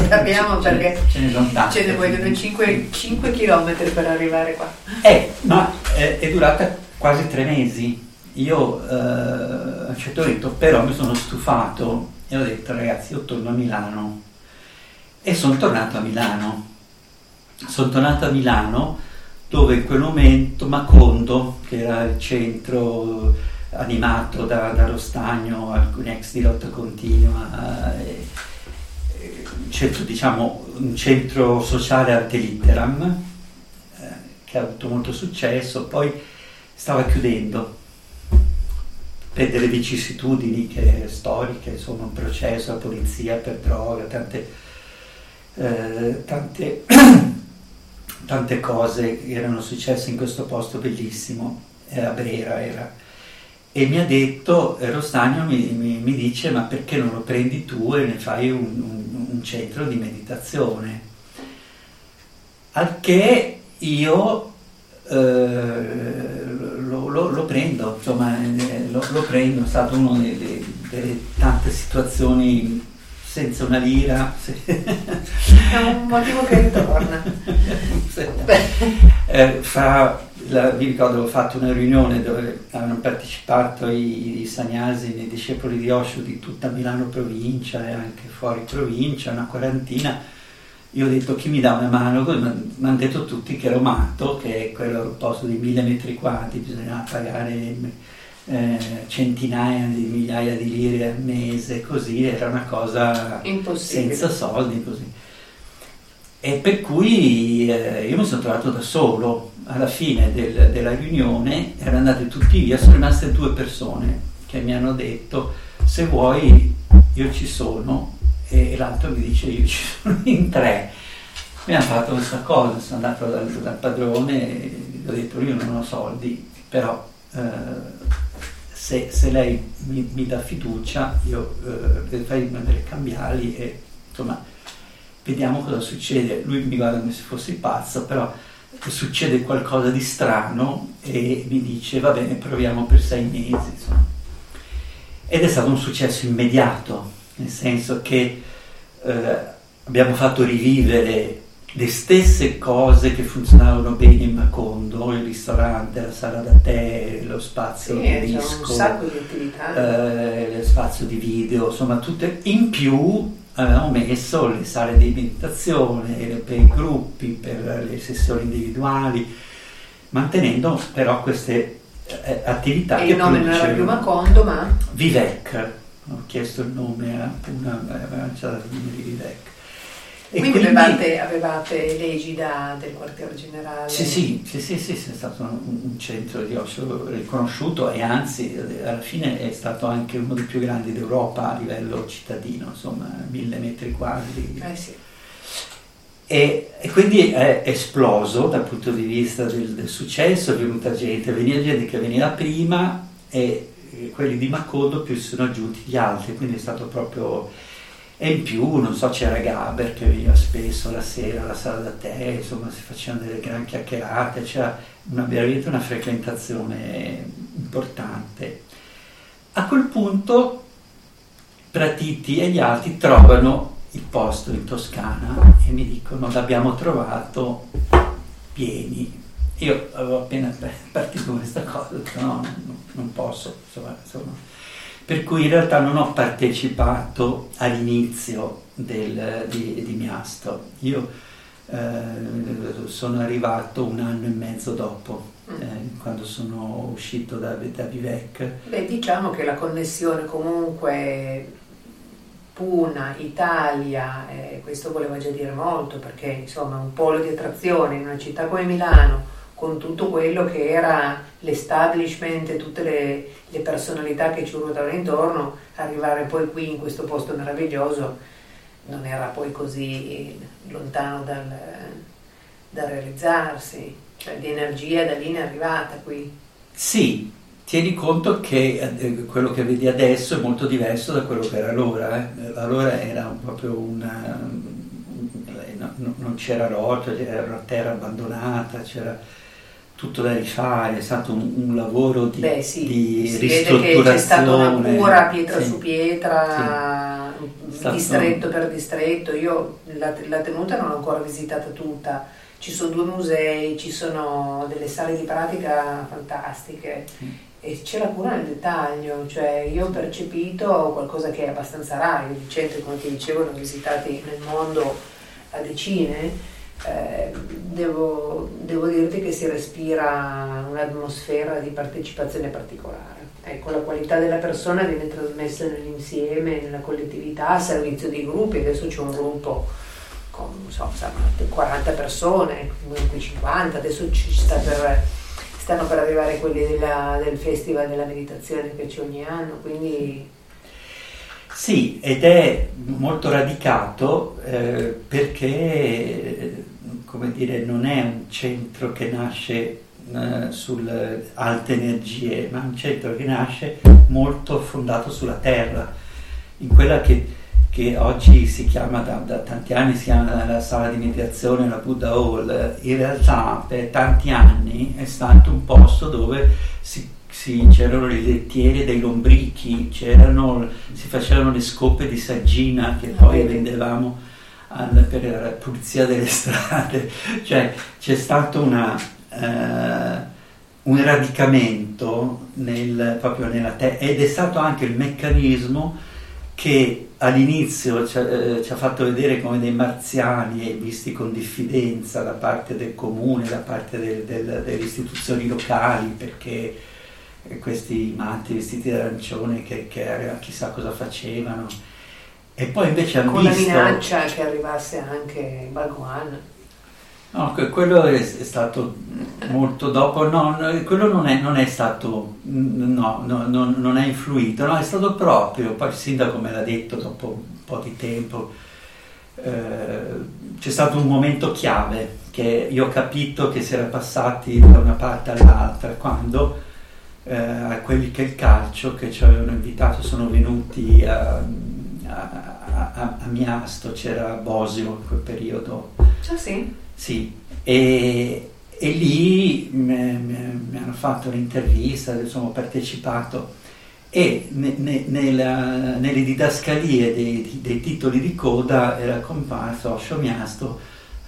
sappiamo <laughs> perché ce ne, sono tante, ce ne vogliono 5, 5 km per arrivare qua. Eh, ma eh, è durata quasi tre mesi. Io eh, a un certo punto però mi sono stufato e ho detto ragazzi io torno a Milano e sono tornato a Milano. Sono tornato a Milano dove in quel momento Macondo, che era il centro animato da, dallo stagno, alcuni ex di lotta continua, eh, un centro, diciamo, un centro sociale arte litteram, eh, che ha avuto molto successo, poi stava chiudendo per delle vicissitudini che, storiche, insomma un processo alla polizia per droga, tante, eh, tante, <clears throat> tante cose erano successe in questo posto bellissimo, era Brera era. E mi ha detto, Rostagno mi, mi, mi, dice ma perché non lo prendi tu e ne fai un, un, un centro di meditazione? Al che io eh, lo, lo, lo, prendo, insomma, eh, lo, lo, prendo, è stato una delle, delle, tante situazioni senza una lira. È un motivo che ritorna. eh, fra, la, vi ricordo ho fatto una riunione dove hanno partecipato i, i sagnasi, i discepoli di Osho di tutta Milano provincia e anche fuori provincia, una quarantina io ho detto chi mi dà una mano, mi hanno detto tutti che ero matto, che quello un posto di mille metri quadri, bisognava pagare eh, centinaia di migliaia di lire al mese, così era una cosa senza soldi. Così. E per cui eh, io mi sono trovato da solo. Alla fine del, della riunione erano andate tutti via, sono rimaste due persone che mi hanno detto se vuoi io ci sono e l'altro mi dice io ci sono <laughs> in tre. Mi hanno fatto questa cosa, sono andato dal, dal padrone e gli ho detto io non ho soldi, però eh, se, se, lei mi, mi, dà fiducia io eh, farei delle cambiali e insomma vediamo cosa succede. Lui mi guarda come se fossi pazzo, però succede qualcosa di strano e mi dice va bene proviamo per sei mesi. Insomma. Ed è stato un successo immediato nel senso che eh, abbiamo fatto rivivere le stesse cose che funzionavano bene in Macondo, il ristorante, la sala da tè, lo spazio sì, di disco, di. Eh, lo spazio di video, insomma tutte. In più avevamo messo le sale di meditazione per i gruppi, per le sessioni individuali, mantenendo però queste eh, attività. E il nome non era più Macondo, ma? Vivec, ho chiesto il nome a una, il nome di Vivec. E quindi, quindi avevate, avevate, l'egida del quartiere generale? Sì, sì, sì, sì, sì, è stato un, un centro di ocio riconosciuto e anzi alla fine è stato anche uno dei più grandi d'Europa a livello cittadino, insomma, mille metri quadri. Eh sì. E, e, quindi è esploso dal punto di vista del, del successo, è venuta gente, veniva gente che veniva prima e quelli di Macondo più si sono aggiunti gli altri, quindi è stato proprio e in più, non so, c'era Gaber che veniva spesso la sera alla sala da tè, insomma si facevano delle gran chiacchierate, c'era una, veramente una frequentazione importante. A quel punto Pratiti e gli altri trovano il posto in Toscana e mi dicono l'abbiamo trovato pieni. Io avevo appena <laughs> partito questa cosa, no, non posso, insomma, insomma per cui in realtà non ho partecipato all'inizio del, di, di, Miasto. Io eh, sono arrivato un anno e mezzo dopo, mm. eh, quando sono uscito da, da Vivec. Beh, diciamo che la connessione comunque Puna, Italia, eh, questo voleva già dire molto perché insomma un polo di attrazione in una città come Milano con tutto quello che era l'establishment e tutte le, le personalità che ci ruotavano intorno, arrivare poi qui in questo posto meraviglioso non era poi così lontano dal, da realizzarsi, cioè di energia da lì è arrivata qui. Sì, tieni conto che eh, quello che vedi adesso è molto diverso da quello che era allora. Eh. Allora era proprio una, no, non c'era rotolo, era una terra abbandonata, c'era tutto da rifare, è stato un, un lavoro di, Beh, sì, di si ristrutturazione. Vede che c'è stata una cura pietra sì, su pietra, sì. distretto stato... per distretto. Io la, la, tenuta non l'ho ancora visitata tutta. Ci sono due musei, ci sono delle sale di pratica fantastiche e c'è la cura nel dettaglio. Cioè, io ho percepito qualcosa che è abbastanza raro. I centri, come ti dicevo, ne ho visitati nel mondo a decine eh, devo, devo, dirti che si respira un'atmosfera di partecipazione particolare. Ecco, la qualità della persona viene trasmessa nell'insieme, nella collettività, a servizio di gruppi. Adesso c'è un gruppo con so, 40 persone, 50, adesso ci sta per, stanno per arrivare quelli della, del Festival della Meditazione che c'è ogni anno, quindi sì, ed è molto radicato eh, perché come dire, non è un centro che nasce eh, sulle alte energie, ma un centro che nasce molto fondato sulla terra, in quella che, che oggi si chiama, da, da, tanti anni si chiama la sala di meditazione, la Buddha Hall, in realtà per tanti anni è stato un posto dove si, si, c'erano le lettiere dei lombrichi, si facevano le scope di saggina che poi vendevamo al, per la pulizia delle strade, <laughs> cioè c'è stato una, eh, un radicamento nel, proprio nella terra ed è stato anche il meccanismo che all'inizio ci ha, eh, ci ha, fatto vedere come dei marziani visti con diffidenza da parte del comune, da parte del, del, delle istituzioni locali, perché questi matti vestiti d'arancione che, che chissà cosa facevano e poi invece hanno Con visto... la minaccia che arrivasse anche Bhagwan. No, quello è, stato molto dopo, no, quello non è, non è stato, no, no, non è influito, no, è stato proprio, poi il sindaco me l'ha detto dopo un po' di tempo, eh, c'è stato un momento chiave che io ho capito che si era passati da una parte all'altra quando eh, a quelli che il calcio che ci avevano invitato sono venuti a a, a, a Miasto, c'era Bosio in quel periodo. Ah sì? Sì, e, e lì mi, mi, mi, hanno fatto un'intervista, insomma ho partecipato e ne, ne, nella, nelle didascalie dei, dei, titoli di coda era comparso Sciomiasto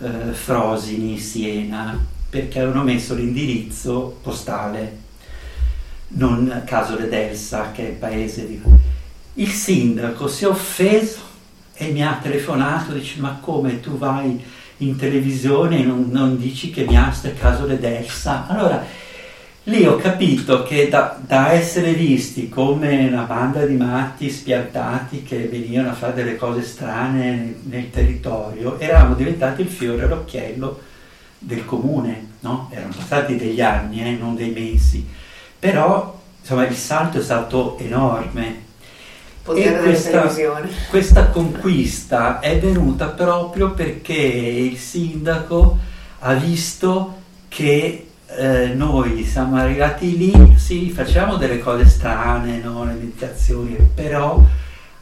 eh, Frosini, Siena, perché avevano messo l'indirizzo postale, non Casole d'Elsa, che è il paese di... Il sindaco si è offeso e mi ha telefonato, dice ma come tu vai in televisione e non, non dici che Miasto è Casole d'Elsa? Allora, Lì ho capito che da, da, essere visti come una banda di matti spiantati che venivano a fare delle cose strane nel, nel territorio, eravamo diventati il fiore all'occhiello del comune, no? Erano passati degli anni, eh, non dei mesi. Però insomma il salto è stato enorme. E questa, <laughs> questa conquista è venuta proprio perché il sindaco ha visto che eh, noi siamo arrivati lì, sì, facciamo delle cose strane, no? le meditazioni, però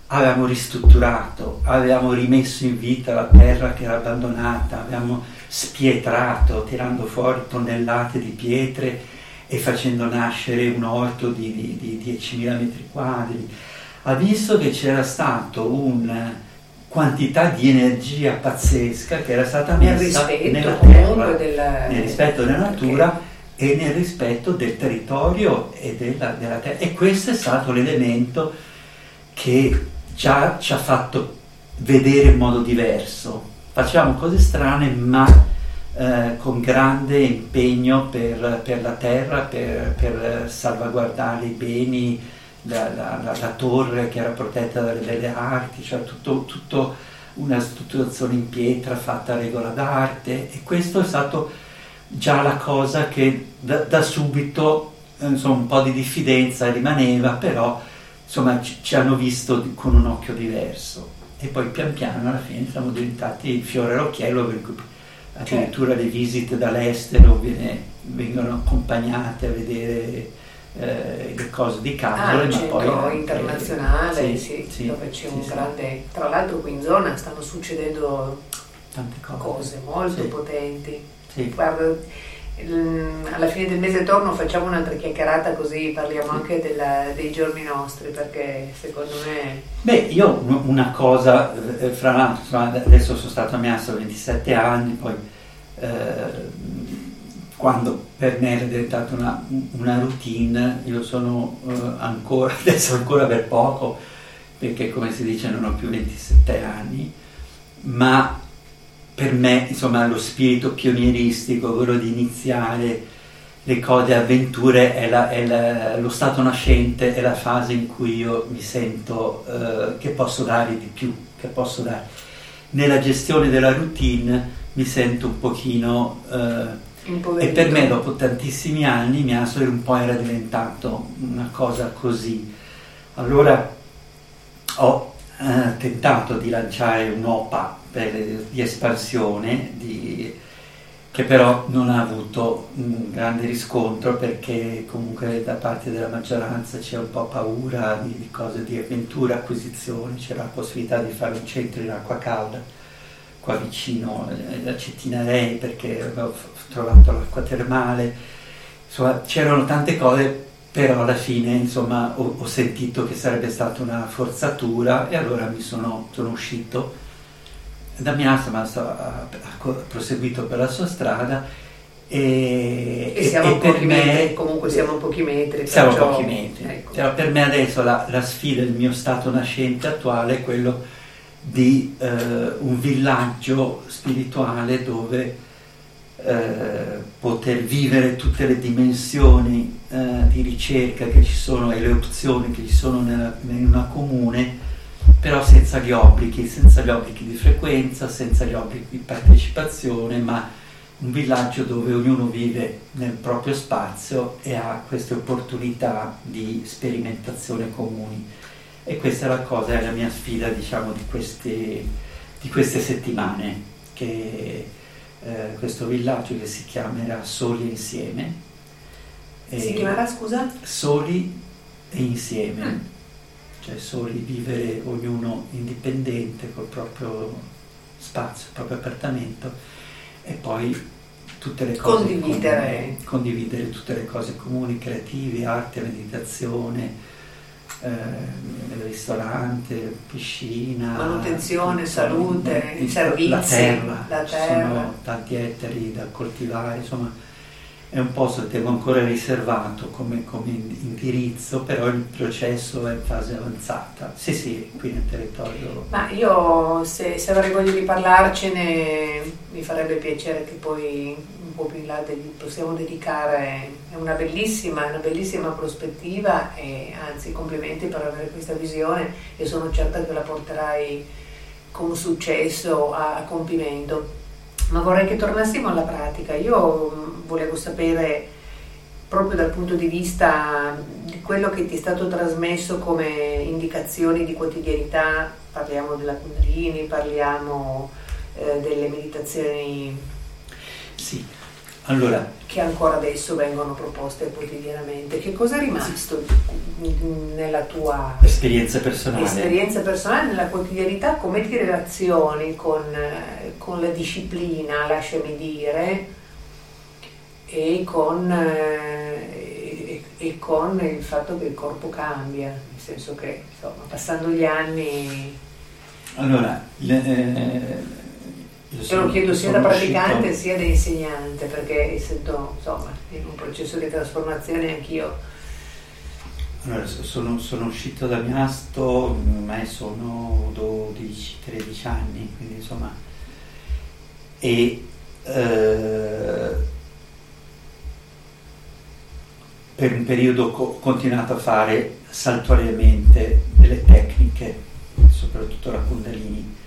avevamo ristrutturato, avevamo rimesso in vita la terra che era abbandonata, abbiamo spietrato, tirando fuori tonnellate di pietre e facendo nascere un orto di, di, di 10.000 metri quadri. Ha visto che c'era stato una quantità di energia pazzesca che era stata messa nel nella terra, della... nel rispetto della natura okay. e nel rispetto del territorio e della, della terra. E questo è stato l'elemento che già ci ha fatto vedere in modo diverso. Facciamo cose strane, ma eh, con grande impegno per, per la terra, per, per, salvaguardare i beni, la, la, la, la, torre che era protetta dalle belle arti, cioè tutto, tutto una strutturazione in pietra fatta a regola d'arte. E questo è stato già la cosa che da, da subito insomma, un po' di diffidenza rimaneva, però insomma ci, ci hanno visto con un occhio diverso. E poi pian piano alla fine siamo diventati il fiore all'occhiello per cui addirittura le visite dall'estero viene, vengono accompagnate a vedere eh, le cose di Capole, ah, poi internazionale, eh, sì, sì, dove c'è un grande. Tra l'altro, qui in zona stanno succedendo tante cose, cose molto potenti. Guarda, il- alla fine del mese torno facciamo un'altra chiacchierata così parliamo anche della- dei giorni nostri perché secondo me Beh, io un- una cosa, eh, fra l'altro, adesso sono stato a Miasso 27 anni, poi eh, quando per me era diventata una, una routine, io sono eh, ancora, <laughs> adesso ancora per poco, perché come si dice non ho più 27 anni, ma per me, insomma, lo spirito pionieristico, quello di iniziare le cose, avventure, è, la- è la- lo stato nascente, è la fase in cui io mi sento eh, che posso dare di più, che posso dare. Nella gestione della routine mi sento un pochino... eh, e per me dopo tantissimi anni Miasoli un po' era diventato una cosa così. Allora ho eh, tentato di lanciare un'OPA per- di espansione di- che però non ha avuto un grande riscontro perché comunque da parte della maggioranza c'è un po' paura di, di cose di avventura, acquisizioni, c'era la possibilità di fare un centro in acqua calda qua vicino eh, a Cettinarei perché avevo trovato l'acqua termale, insomma c'erano tante cose, però alla fine insomma ho, ho sentito che sarebbe stata una forzatura e allora mi sono, sono uscito da Miassa, ma sto- ha, ha proseguito per la sua strada e, e siamo a per pochi me- metri, comunque siamo a pochi metri. siamo perciò- pochi metri. ecco. Cioè, per me adesso la, la sfida del mio stato nascente attuale è quello di eh, un villaggio spirituale dove eh, poter vivere tutte le dimensioni eh, di ricerca che ci sono e le opzioni che ci sono nella- in una comune, però senza gli obblighi, senza gli obblighi di frequenza, senza gli obblighi di partecipazione, ma un villaggio dove ognuno vive nel proprio spazio e ha queste opportunità di sperimentazione comuni. E questa è la cosa, è la mia sfida, diciamo, di queste, di queste settimane, che eh, questo villaggio che si chiamerà Soli Insieme. Si chiamerà, scusa? Soli e insieme, Mm. cioè soli vivere ognuno indipendente col proprio spazio, il proprio appartamento e poi tutte le cose Condividere. comuni, condividere tutte le cose comuni, creative, arte, meditazione, eh, ristorante, piscina, manutenzione, salute, il, servizi, la terra, la ci terra. sono tanti ettari da coltivare, insomma è un posto che tengo ancora riservato come, come, indirizzo, però il processo è in fase avanzata. Sì, sì, qui nel territorio. Ma io se, se avrei voglia di parlarcene mi farebbe piacere che poi po' più in là possiamo dedicare, è una bellissima, una bellissima prospettiva e anzi complimenti per avere questa visione e sono certa che la porterai con successo a, a compimento ma vorrei che tornassimo alla pratica. Io mm, volevo sapere proprio dal punto di vista di quello che ti è stato trasmesso come indicazioni di quotidianità, parliamo della Kundalini, parliamo eh, delle meditazioni. Sì, allora, che ancora adesso vengono proposte quotidianamente. Che cosa è rimasto nella tua esperienza personale? Esperienza personale, nella quotidianità, come ti relazioni con, con la disciplina, lasciami dire, e con, e, e con, il fatto che il corpo cambia, nel senso che insomma, passando gli anni... Allora, le, eh, Te lo chiedo sia da praticante uscito... sia da insegnante, perché essendo insomma, in un processo di trasformazione anch'io. Allora, sono, sono uscito da Miasto, ormai sono 12-13 anni, quindi insomma, e eh, per un periodo ho continuato a fare saltuariamente delle tecniche, soprattutto la Kundalini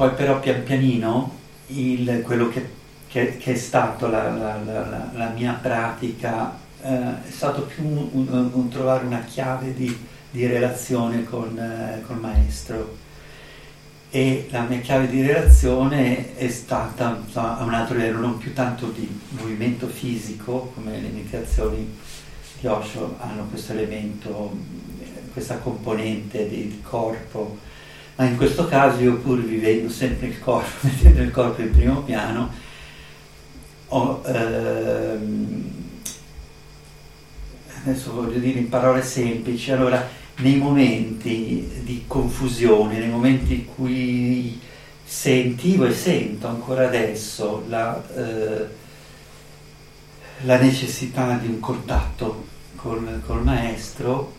poi però pian pianino il, quello che, che, che, è stato la, la, la, la mia pratica eh, è stato più un, un, un, trovare una chiave di, di relazione con, eh, col maestro. E la mia chiave di relazione è stata insomma, a un altro livello, non più tanto di movimento fisico come le meditazioni di Osho hanno questo elemento, questa componente di corpo ma in questo caso io pur vivendo sempre il corpo, <laughs> mettendo il corpo in primo piano, ho, ehm, adesso voglio dire in parole semplici, allora nei momenti di confusione, nei momenti in cui sentivo e sento ancora adesso la, eh, la necessità di un contatto col, col maestro,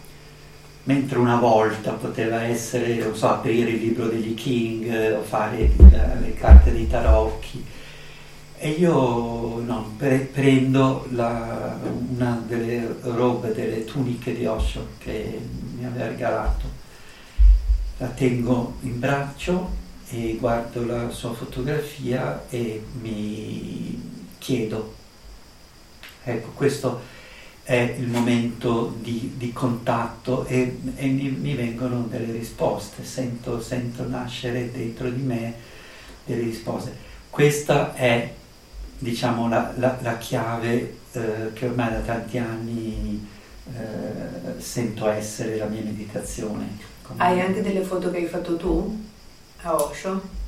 mentre una volta poteva essere, non so, aprire il libro degli King eh, o fare le, le carte dei tarocchi. E io no, pre- prendo la, una delle robe, delle tuniche di Osho che mi aveva regalato, la tengo in braccio e guardo la sua fotografia e mi chiedo. Ecco, questo è il momento di, di contatto e, e mi, mi, vengono delle risposte, sento, sento, nascere dentro di me delle risposte. Questa è diciamo, la, la, la chiave eh, che ormai da tanti anni eh, sento essere la mia meditazione. Come... Hai anche delle foto che hai fatto tu a Osho?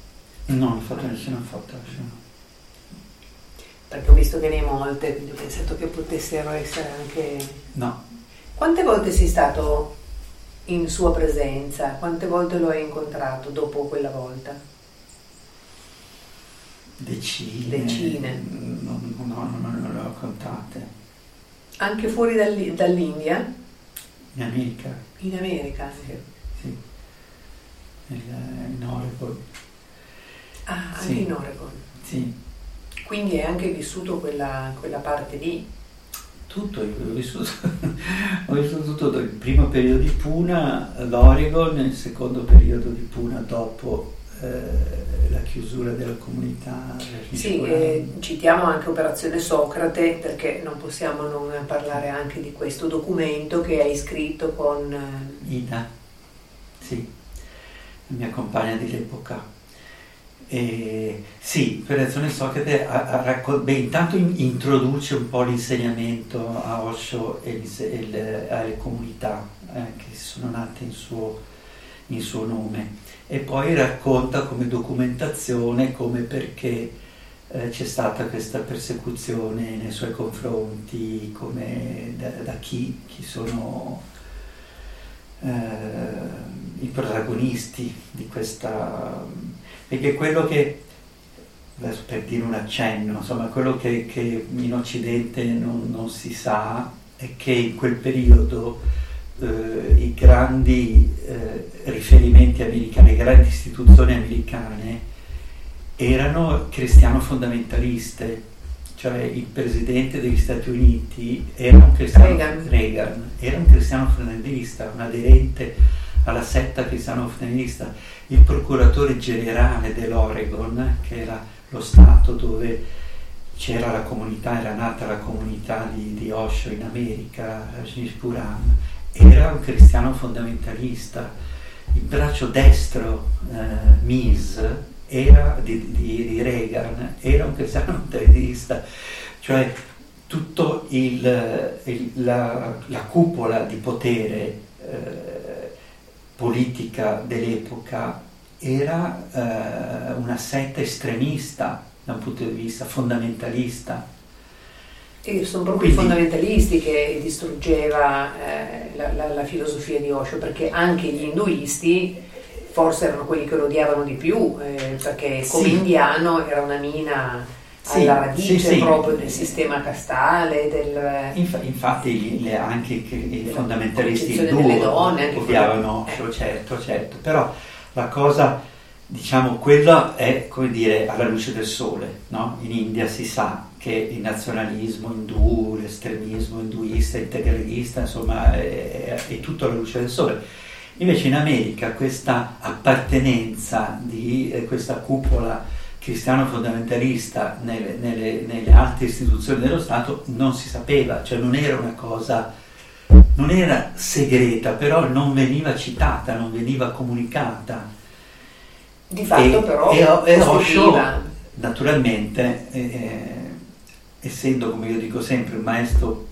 No, non ho fatto nessuna foto a Osho perché ho visto che ne hai molte, quindi ho pensato che potessero essere anche... No. Quante volte sei stato in sua presenza? Quante volte lo hai incontrato dopo quella volta? Decine. Decine. No, no, no, non le ho contate. Anche fuori dall'India? In America. In America anche? Sì. In Oregon. Ah, anche sì. in Oregon. Sì. Quindi hai anche vissuto quella, quella parte lì? Tutto, ho vissuto, <laughs> ho vissuto tutto, il primo periodo di Puna, l'Oregon, il secondo periodo di Puna dopo eh, la chiusura della comunità. Sì, eh, citiamo anche Operazione Socrate perché non possiamo non parlare anche di questo documento che hai scritto con... Eh, Ida, sì, la mia compagna dell'epoca. Eh, sì, Operazione Socrate ha, ha raccol- beh, intanto in, introduce un po' l'insegnamento a Osho e, alle comunità eh, che sono nate in suo, in suo, nome. E poi racconta come documentazione come perché eh, c'è stata questa persecuzione nei suoi confronti, come da, da chi, chi sono eh, i protagonisti di questa... perché quello che, per dire un accenno, insomma, quello che, che in Occidente non, non, si sa è che in quel periodo eh, i grandi eh, riferimenti americani, le grandi istituzioni americane erano cristiano fondamentaliste cioè il presidente degli Stati Uniti era un cristiano, Reagan. Reagan, era un cristiano fondamentalista, un aderente alla setta cristiano fondamentalista, il procuratore generale dell'Oregon, che era lo stato dove c'era la comunità, era nata la comunità di, di Osho in America, Rajneeshpuram, era un cristiano fondamentalista. Il braccio destro, eh, Mise, era di, di, di Reagan, era un cristiano <laughs> tedista, cioè tutta la, la, cupola di potere eh, politica dell'epoca era eh, una setta estremista da un punto di vista fondamentalista. E sono proprio Quindi, i fondamentalisti che distruggeva eh, la, la, la filosofia di Osho, perché anche gli induisti forse erano quelli che lo odiavano di più, eh, perché come sì. indiano era una mina sì, alla radice sì, proprio del sistema castale. Del, Inf- infatti le, anche i fondamentalisti donne odiavano, eh. certo, certo, però la cosa, diciamo, quella è, come dire, alla luce del sole, no? In India si sa che il nazionalismo indù, l'estremismo induista, integralista, insomma, è, è tutto alla luce del sole Invece in America questa appartenenza di eh, questa cupola cristiano fondamentalista nelle, nelle, nelle, alte istituzioni dello Stato non si sapeva, cioè non era una cosa, non era segreta, però non veniva citata, non veniva comunicata. Di fatto e, però e, e Osho naturalmente, eh, eh, essendo come io dico sempre un maestro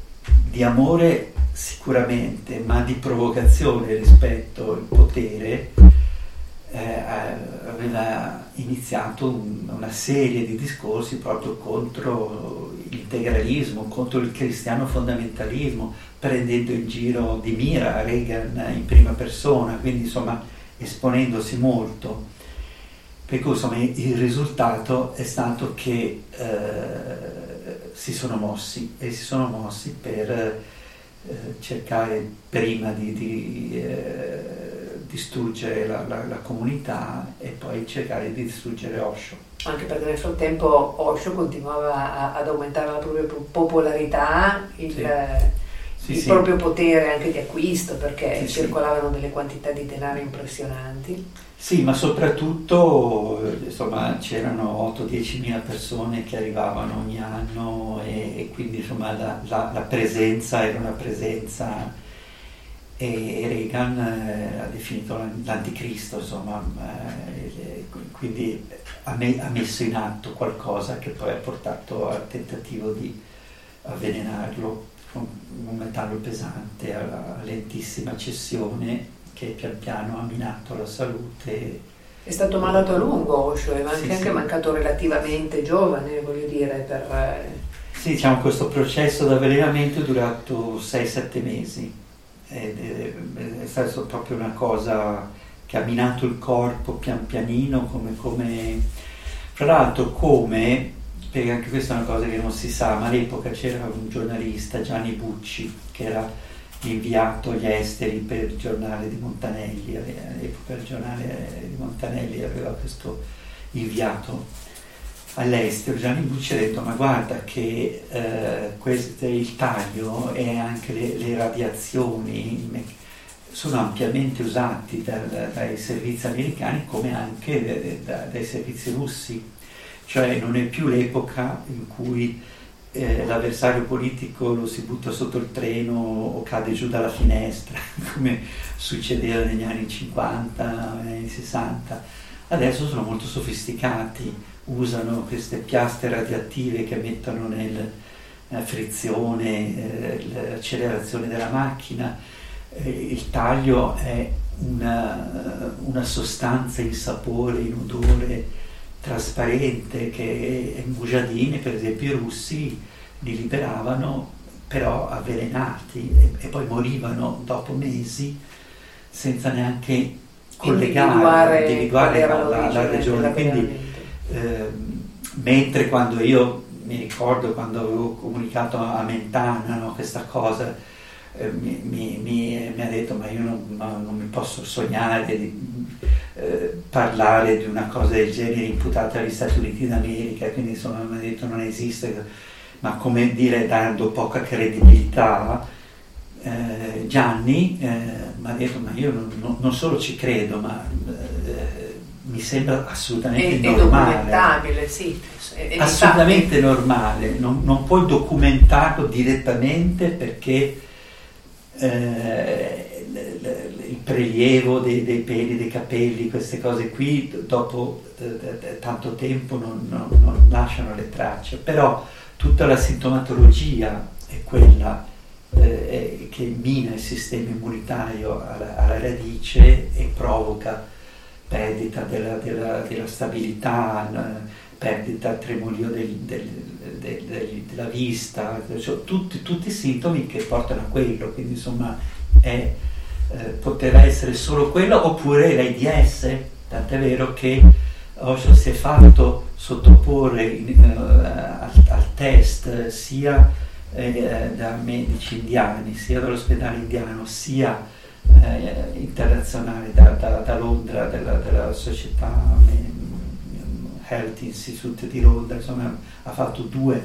di amore sicuramente, ma di provocazione rispetto al potere, eh, aveva iniziato un, una serie di discorsi proprio contro l'integralismo, contro il cristiano fondamentalismo, prendendo in giro di mira Reagan in prima persona, quindi insomma esponendosi molto. Per cui insomma il risultato è stato che eh, si sono mossi e si sono mossi per eh, cercare prima di, di eh, distruggere la, la, la, comunità e poi cercare di distruggere Osho. Anche perché nel frattempo Osho continuava a, ad aumentare la propria popolarità, il, sì. Sì, il sì. proprio potere anche di acquisto perché circolavano delle quantità di denaro impressionanti. Sì, ma soprattutto insomma, c'erano 8-10 mila persone che arrivavano ogni anno e, e quindi insomma, la, la, la, presenza era una presenza e Reagan eh, ha definito l'anticristo, insomma, eh, quindi ha, me, ha, messo in atto qualcosa che poi ha portato al tentativo di avvelenarlo un metallo pesante, alla lentissima cessione che pian piano ha minato la salute. È stato malato a lungo Osho, è anche, sì, anche sì. mancato relativamente giovane, voglio dire, per... Sì, diciamo, questo processo di avvelenamento è durato 6-7 mesi, ed è, è stata proprio una cosa che ha minato il corpo pian pianino, come, come... Fra l'altro come, perché anche questa è una cosa che non si sa, ma all'epoca c'era un giornalista, Gianni Bucci, che era inviato agli esteri per il giornale di Montanelli, all'epoca il giornale di Montanelli aveva questo inviato all'estero, Gianni Bucci ha detto ma guarda che eh, questo, il taglio e anche le, le radiazioni sono ampiamente usati dal, dai servizi americani come anche da, dai servizi russi, cioè non è più l'epoca in cui eh, l'avversario politico lo si butta sotto il treno o cade giù dalla finestra, <laughs> come succedeva negli anni 50, negli anni 60. Adesso sono molto sofisticati, usano queste piastre radioattive che mettono nella eh, frizione, eh, l'accelerazione della macchina. Eh, il taglio è una, una sostanza in sapore, in odore trasparente che Mujadini, per esempio i russi, li liberavano però avvelenati e, e poi morivano dopo mesi senza neanche collegare, individuare la, la, la regione. Quindi, eh, mentre quando io mi ricordo quando avevo comunicato a Mentana no, questa cosa, eh, mi, mi, mi, mi, ha detto ma io non, non mi posso sognare di eh, parlare di una cosa del genere imputata agli Stati Uniti d'America, quindi insomma mi ha detto non esiste, ma come dire dando poca credibilità, eh, Gianni eh, mi ha detto ma io non, non, solo ci credo, ma eh, mi sembra assolutamente è, normale. È sì. È assolutamente normale, non, non puoi documentarlo direttamente perché eh, prelievo dei, dei, peli, dei capelli, queste cose qui dopo tanto tempo non, non, non, lasciano le tracce, però tutta la sintomatologia è quella eh, che mina il sistema immunitario alla, alla radice e provoca perdita della, della, della stabilità, perdita, tremolio del, del, del, della vista, cioè, tutti, tutti, i sintomi che portano a quello, quindi insomma è, eh, poteva essere solo quello oppure l'AIDS, tant'è vero che Osho si è fatto sottoporre in, uh, al, al, test sia eh, da medici indiani, sia dall'ospedale indiano, sia eh, internazionale da, da, da Londra, della, della società Health Institute di Londra, insomma ha fatto due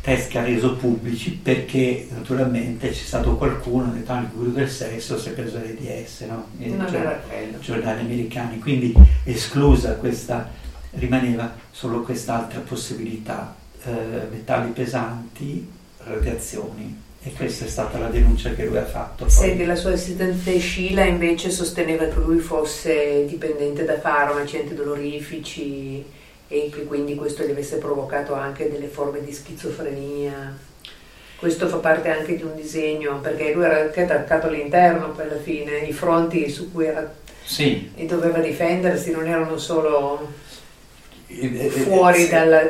test che ha reso pubblici perché naturalmente c'è stato qualcuno nel ah, guru del sesso si è preso l'EDS, no? cioè, giornali americani, quindi esclusa questa, rimaneva solo quest'altra possibilità, eh, metalli pesanti, radiazioni e questa è stata la denuncia che lui ha fatto. Senti, la sua assistente Sheila invece sosteneva che lui fosse dipendente da farmaci antidolorifici e che quindi questo gli avesse provocato anche delle forme di schizofrenia. Questo fa parte anche di un disegno, perché lui era anche attaccato all'interno poi alla fine, i fronti su cui era, sì. e doveva difendersi non erano solo fuori dalla,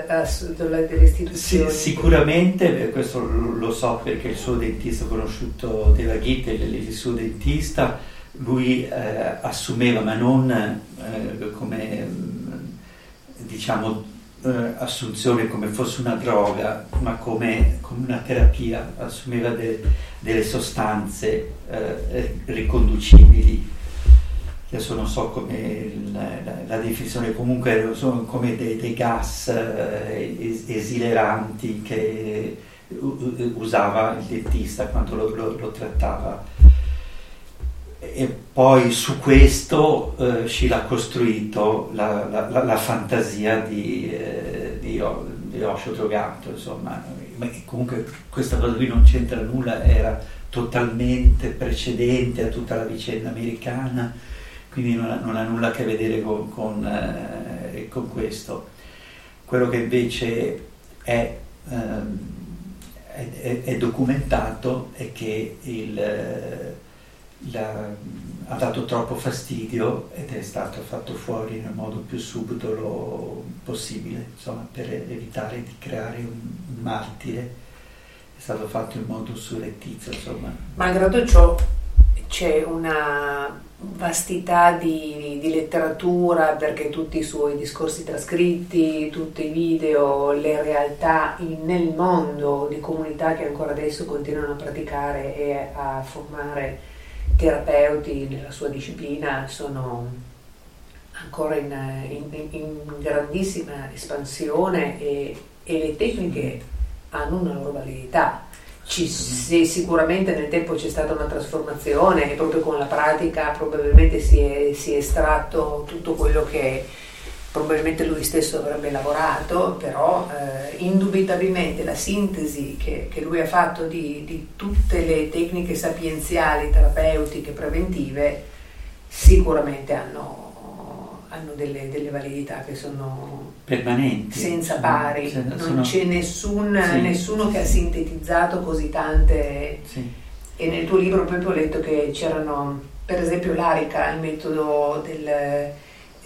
dalla, dalle istituzioni. Sì, sicuramente, questo lo so perché il suo dentista conosciuto Deva Ghitte, il suo dentista, lui eh, assumeva, ma non eh, come diciamo eh, assunzione come fosse una droga, ma come, come una terapia, assumeva de, delle sostanze eh, riconducibili adesso non so come la, la, la definizione, comunque sono come dei, dei gas eh, esileranti che usava il dentista quando lo, lo, lo trattava. E poi su questo eh, Scila ha costruito la, la fantasia di, eh, di, di Osho drogato, insomma. Ma comunque questa cosa qui non c'entra nulla, era totalmente precedente a tutta la vicenda americana quindi non ha, non ha nulla a che vedere con, con, eh, con, questo. Quello che invece è, ehm, è, è documentato è che il, la, ha dato troppo fastidio ed è stato fatto fuori nel modo più subdolo possibile, insomma, per evitare di creare un, martire. È stato fatto in modo surrettizio, insomma. Malgrado ciò c'è una vastità di, di, letteratura perché tutti i suoi discorsi trascritti, tutti i video, le realtà in, nel mondo di comunità che ancora adesso continuano a praticare e a formare terapeuti nella sua disciplina sono ancora in, in, in grandissima espansione e, e le tecniche hanno una loro validità. Ci, sì, sicuramente nel tempo c'è stata una trasformazione e proprio con la pratica probabilmente si è, si è estratto tutto quello che probabilmente lui stesso avrebbe lavorato, però eh, indubitabilmente la sintesi che, che lui ha fatto di, di, tutte le tecniche sapienziali, terapeutiche, preventive, sicuramente hanno hanno delle, delle, validità che sono permanenti, senza pari, sono, non c'è nessun, sì. nessuno che ha sintetizzato così tante. Sì. E nel tuo libro proprio ho letto che c'erano, per esempio, l'ARICA, il metodo del,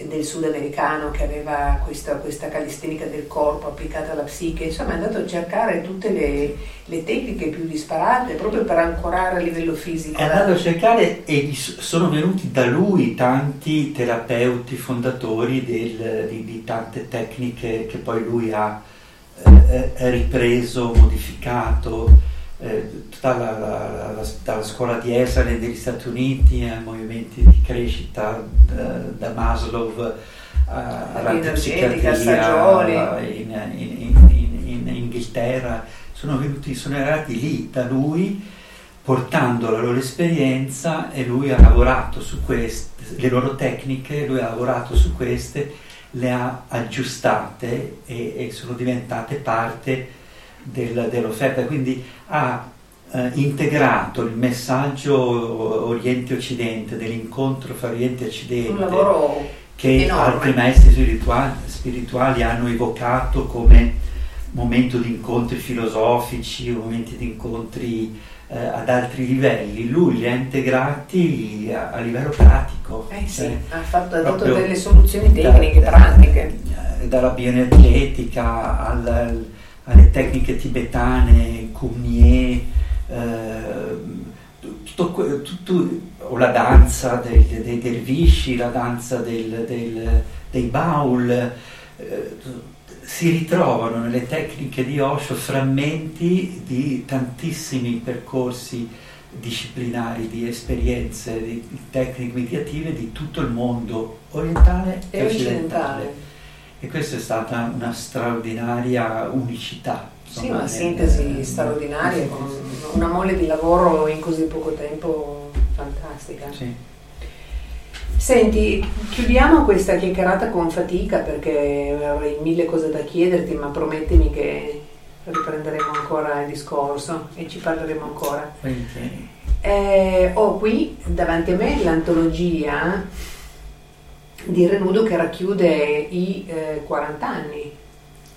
del sudamericano che aveva questa, questa calistenica del corpo applicata alla psiche, insomma è andato a cercare tutte le, le, tecniche più disparate proprio per ancorare a livello fisico. È andato a cercare e sono venuti da lui tanti terapeuti fondatori del, di, di, tante tecniche che poi lui ha eh, eh ripreso, modificato. Eh, dalla, la, dalla, scuola di Esalen degli Stati Uniti ai movimenti di crescita da, da Maslow alla psichiatria in, in, in, in, Inghilterra. Sono venuti, sono arrivati lì da lui portando la loro esperienza e lui ha lavorato su queste, le loro tecniche, lui ha lavorato su queste, le ha aggiustate e, e sono diventate parte del, dell'offerta, quindi ha eh, integrato il messaggio Oriente-Occidente, dell'incontro fra Oriente e Occidente, che enorme. altri maestri spirituali, spirituali hanno evocato come momento di incontri filosofici, momenti di incontri eh, ad altri livelli, lui li ha integrati a, a livello pratico. Eh sì, cioè, ha, fatto, ha dato delle soluzioni tecniche, da, pratiche. Da, dalla bioenergetica al, alle tecniche tibetane, Kumye, eh, tutto, tutto, o la danza dei, dei dervisci, la danza del, del, dei baul, eh, si ritrovano nelle tecniche di Osho frammenti di tantissimi percorsi disciplinari, di esperienze, di, tecniche mediative di tutto il mondo orientale e, e occidentale. E questa è stata una straordinaria unicità. Insomma, sì, una sintesi nel, straordinaria, nel, con una mole di lavoro in così poco tempo fantastica. Sì. Senti, chiudiamo questa chiacchierata con fatica perché avrei mille cose da chiederti, ma promettimi che riprenderemo ancora il discorso e ci parleremo ancora. Eh, ho qui davanti a me l'antologia di Renudo che racchiude i eh, 40 anni,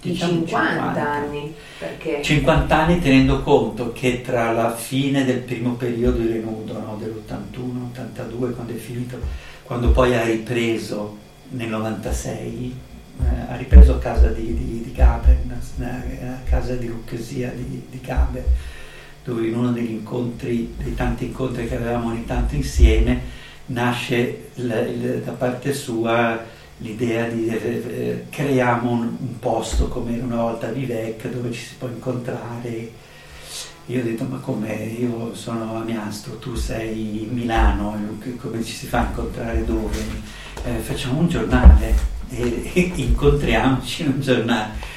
diciamo i 50, 50 anni. Perché... 50 anni tenendo conto che tra la fine del primo periodo di Renudo, no, dell'81-82, quando è finito, quando poi ha ripreso nel 96, eh, ha ripreso a casa di, di, di Gaber, a casa di Lucchesia di, di Gaber, dove in uno degli incontri, dei tanti incontri che avevamo ogni tanto insieme, nasce da parte sua l'idea di eh, eh, creiamo un, un, posto come una volta Vivec dove ci si può incontrare. Io ho detto ma come io sono a Miastro, tu sei in Milano, come ci si fa a incontrare dove? Eh, facciamo un giornale e, <laughs> e incontriamoci in un giornale.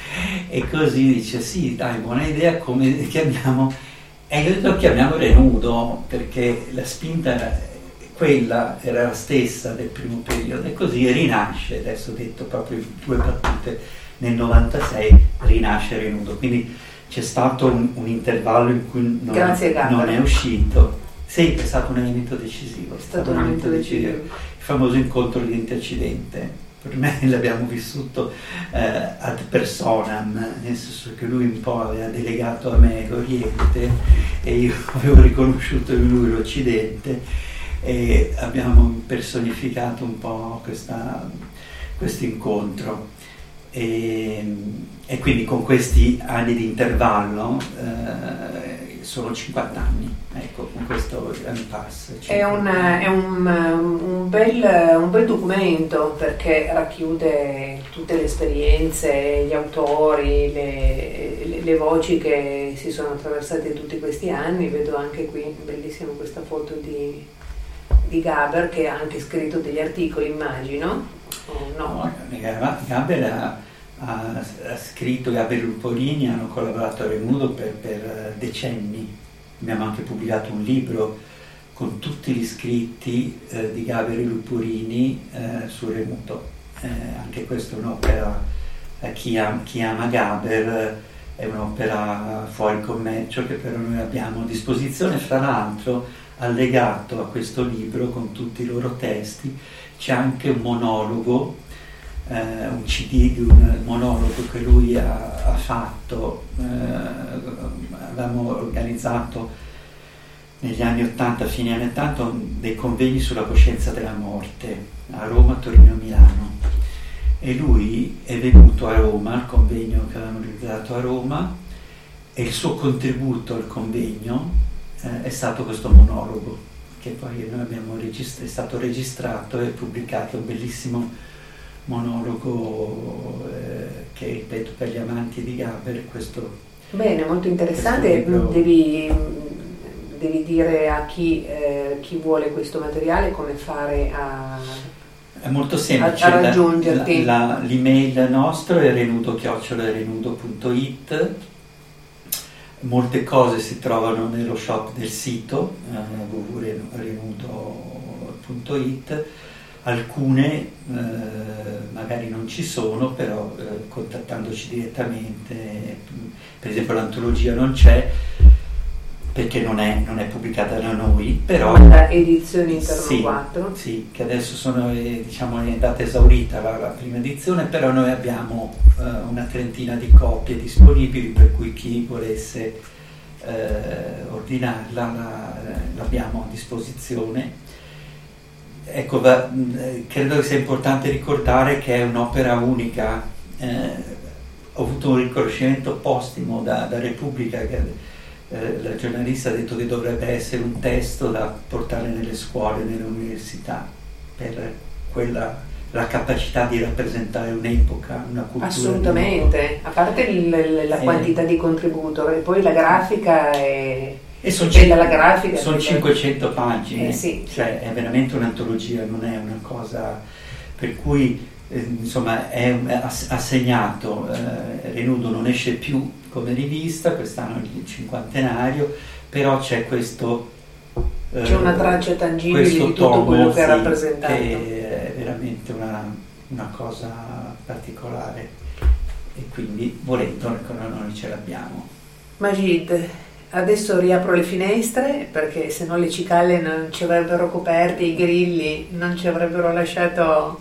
E così dice sì dai buona idea come chiamiamo e io ho detto chiamiamo Renudo perché la spinta quella era la stessa del primo periodo e così rinasce, adesso ho detto proprio due battute, nel 96 rinasce Renudo, quindi c'è stato un, un intervallo in cui non, non, è uscito. Sì, è stato un elemento decisivo, è stato, un elemento decisivo. decisivo. Il famoso incontro di Intercidente, per me <laughs> l'abbiamo vissuto eh, ad personam, nel senso che lui un po' aveva delegato a me l'Oriente e io <laughs> avevo riconosciuto in lui l'Occidente e abbiamo personificato un po' questo incontro. E, e, quindi con questi anni di intervallo eh, sono 50 anni, ecco, con questo impasse. È, un, è un, un, bel, un, bel, documento perché racchiude tutte le esperienze, gli autori, le, le, le voci che si sono attraversate tutti questi anni. Vedo anche qui, bellissima questa foto di di Gaber che ha anche scritto degli articoli, immagino. Oh, no? no Gaber ha, ha, scritto, Gaber Lupolini hanno collaborato a Remudo per, per, decenni. Abbiamo anche pubblicato un libro con tutti gli scritti eh, di Gaber Lupurini eh, su Remuto. Eh, anche questa è un'opera, eh, chi, ama, chi ama Gaber è un'opera fuori commercio che però noi abbiamo a disposizione, fra l'altro allegato a questo libro con tutti i loro testi. C'è anche un monologo, eh, un CD di un monologo che lui ha, ha fatto, eh, avevamo organizzato negli anni 80, fine anni 80, dei convegni sulla coscienza della morte a Roma, Torino e Milano. E lui è venuto a Roma al convegno che avevamo realizzato a Roma e il suo contributo al convegno eh, è stato questo monologo che poi noi abbiamo regist- è stato registrato e pubblicato, un bellissimo monologo eh, che ripeto per gli amanti di Gaber questo bene molto interessante. devi, devi, dire a chi, eh, chi vuole questo materiale come fare a è molto semplice, a, a raggiungerti. La, la, l'email nostro è renudo-renudo.it molte cose si trovano nello shop del sito eh, www.renudo.it alcune eh, magari non ci sono però eh, contattandoci direttamente per esempio l'antologia non c'è perché non è, non è, pubblicata da noi, però... Da edizioni Interno sì, 4. Sì, che adesso sono, eh, diciamo, è andata esaurita la, la, prima edizione, però noi abbiamo uh, una trentina di copie disponibili, per cui chi volesse uh, ordinarla la, l'abbiamo a disposizione. Ecco, va, credo che sia importante ricordare che è un'opera unica. Eh, ho avuto un riconoscimento postimo da, da Repubblica che eh, la giornalista ha detto che dovrebbe essere un testo da portare nelle scuole, nelle università, per quella, la capacità di rappresentare un'epoca, una cultura. Assolutamente, a parte il, la eh. quantità di contributo e poi la grafica è... E sono, c- grafica, sono 500 pagine, eh, sì. cioè è veramente un'antologia, non è una cosa per cui eh, insomma è, ha segnato, eh, Renudo non esce più come rivista, quest'anno è il cinquantenario, però c'è questo... Eh, c'è una traccia tangibile di tutto quello che ha rappresentato. Che è veramente una, una cosa particolare e quindi volendo noi ce l'abbiamo. Magid, adesso riapro le finestre perché se no le cicale non ci avrebbero coperte, i grilli non ci avrebbero lasciato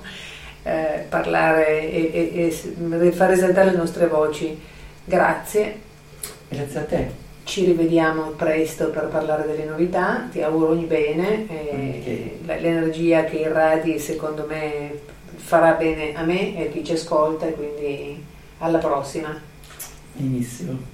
eh, parlare e, e, e far esaltare le nostre voci. Grazie. Grazie a te. Ci rivediamo presto per parlare delle novità, ti auguro ogni bene, okay. l'energia che irradi secondo me farà bene a me e a chi ci ascolta e quindi alla prossima. Benissimo.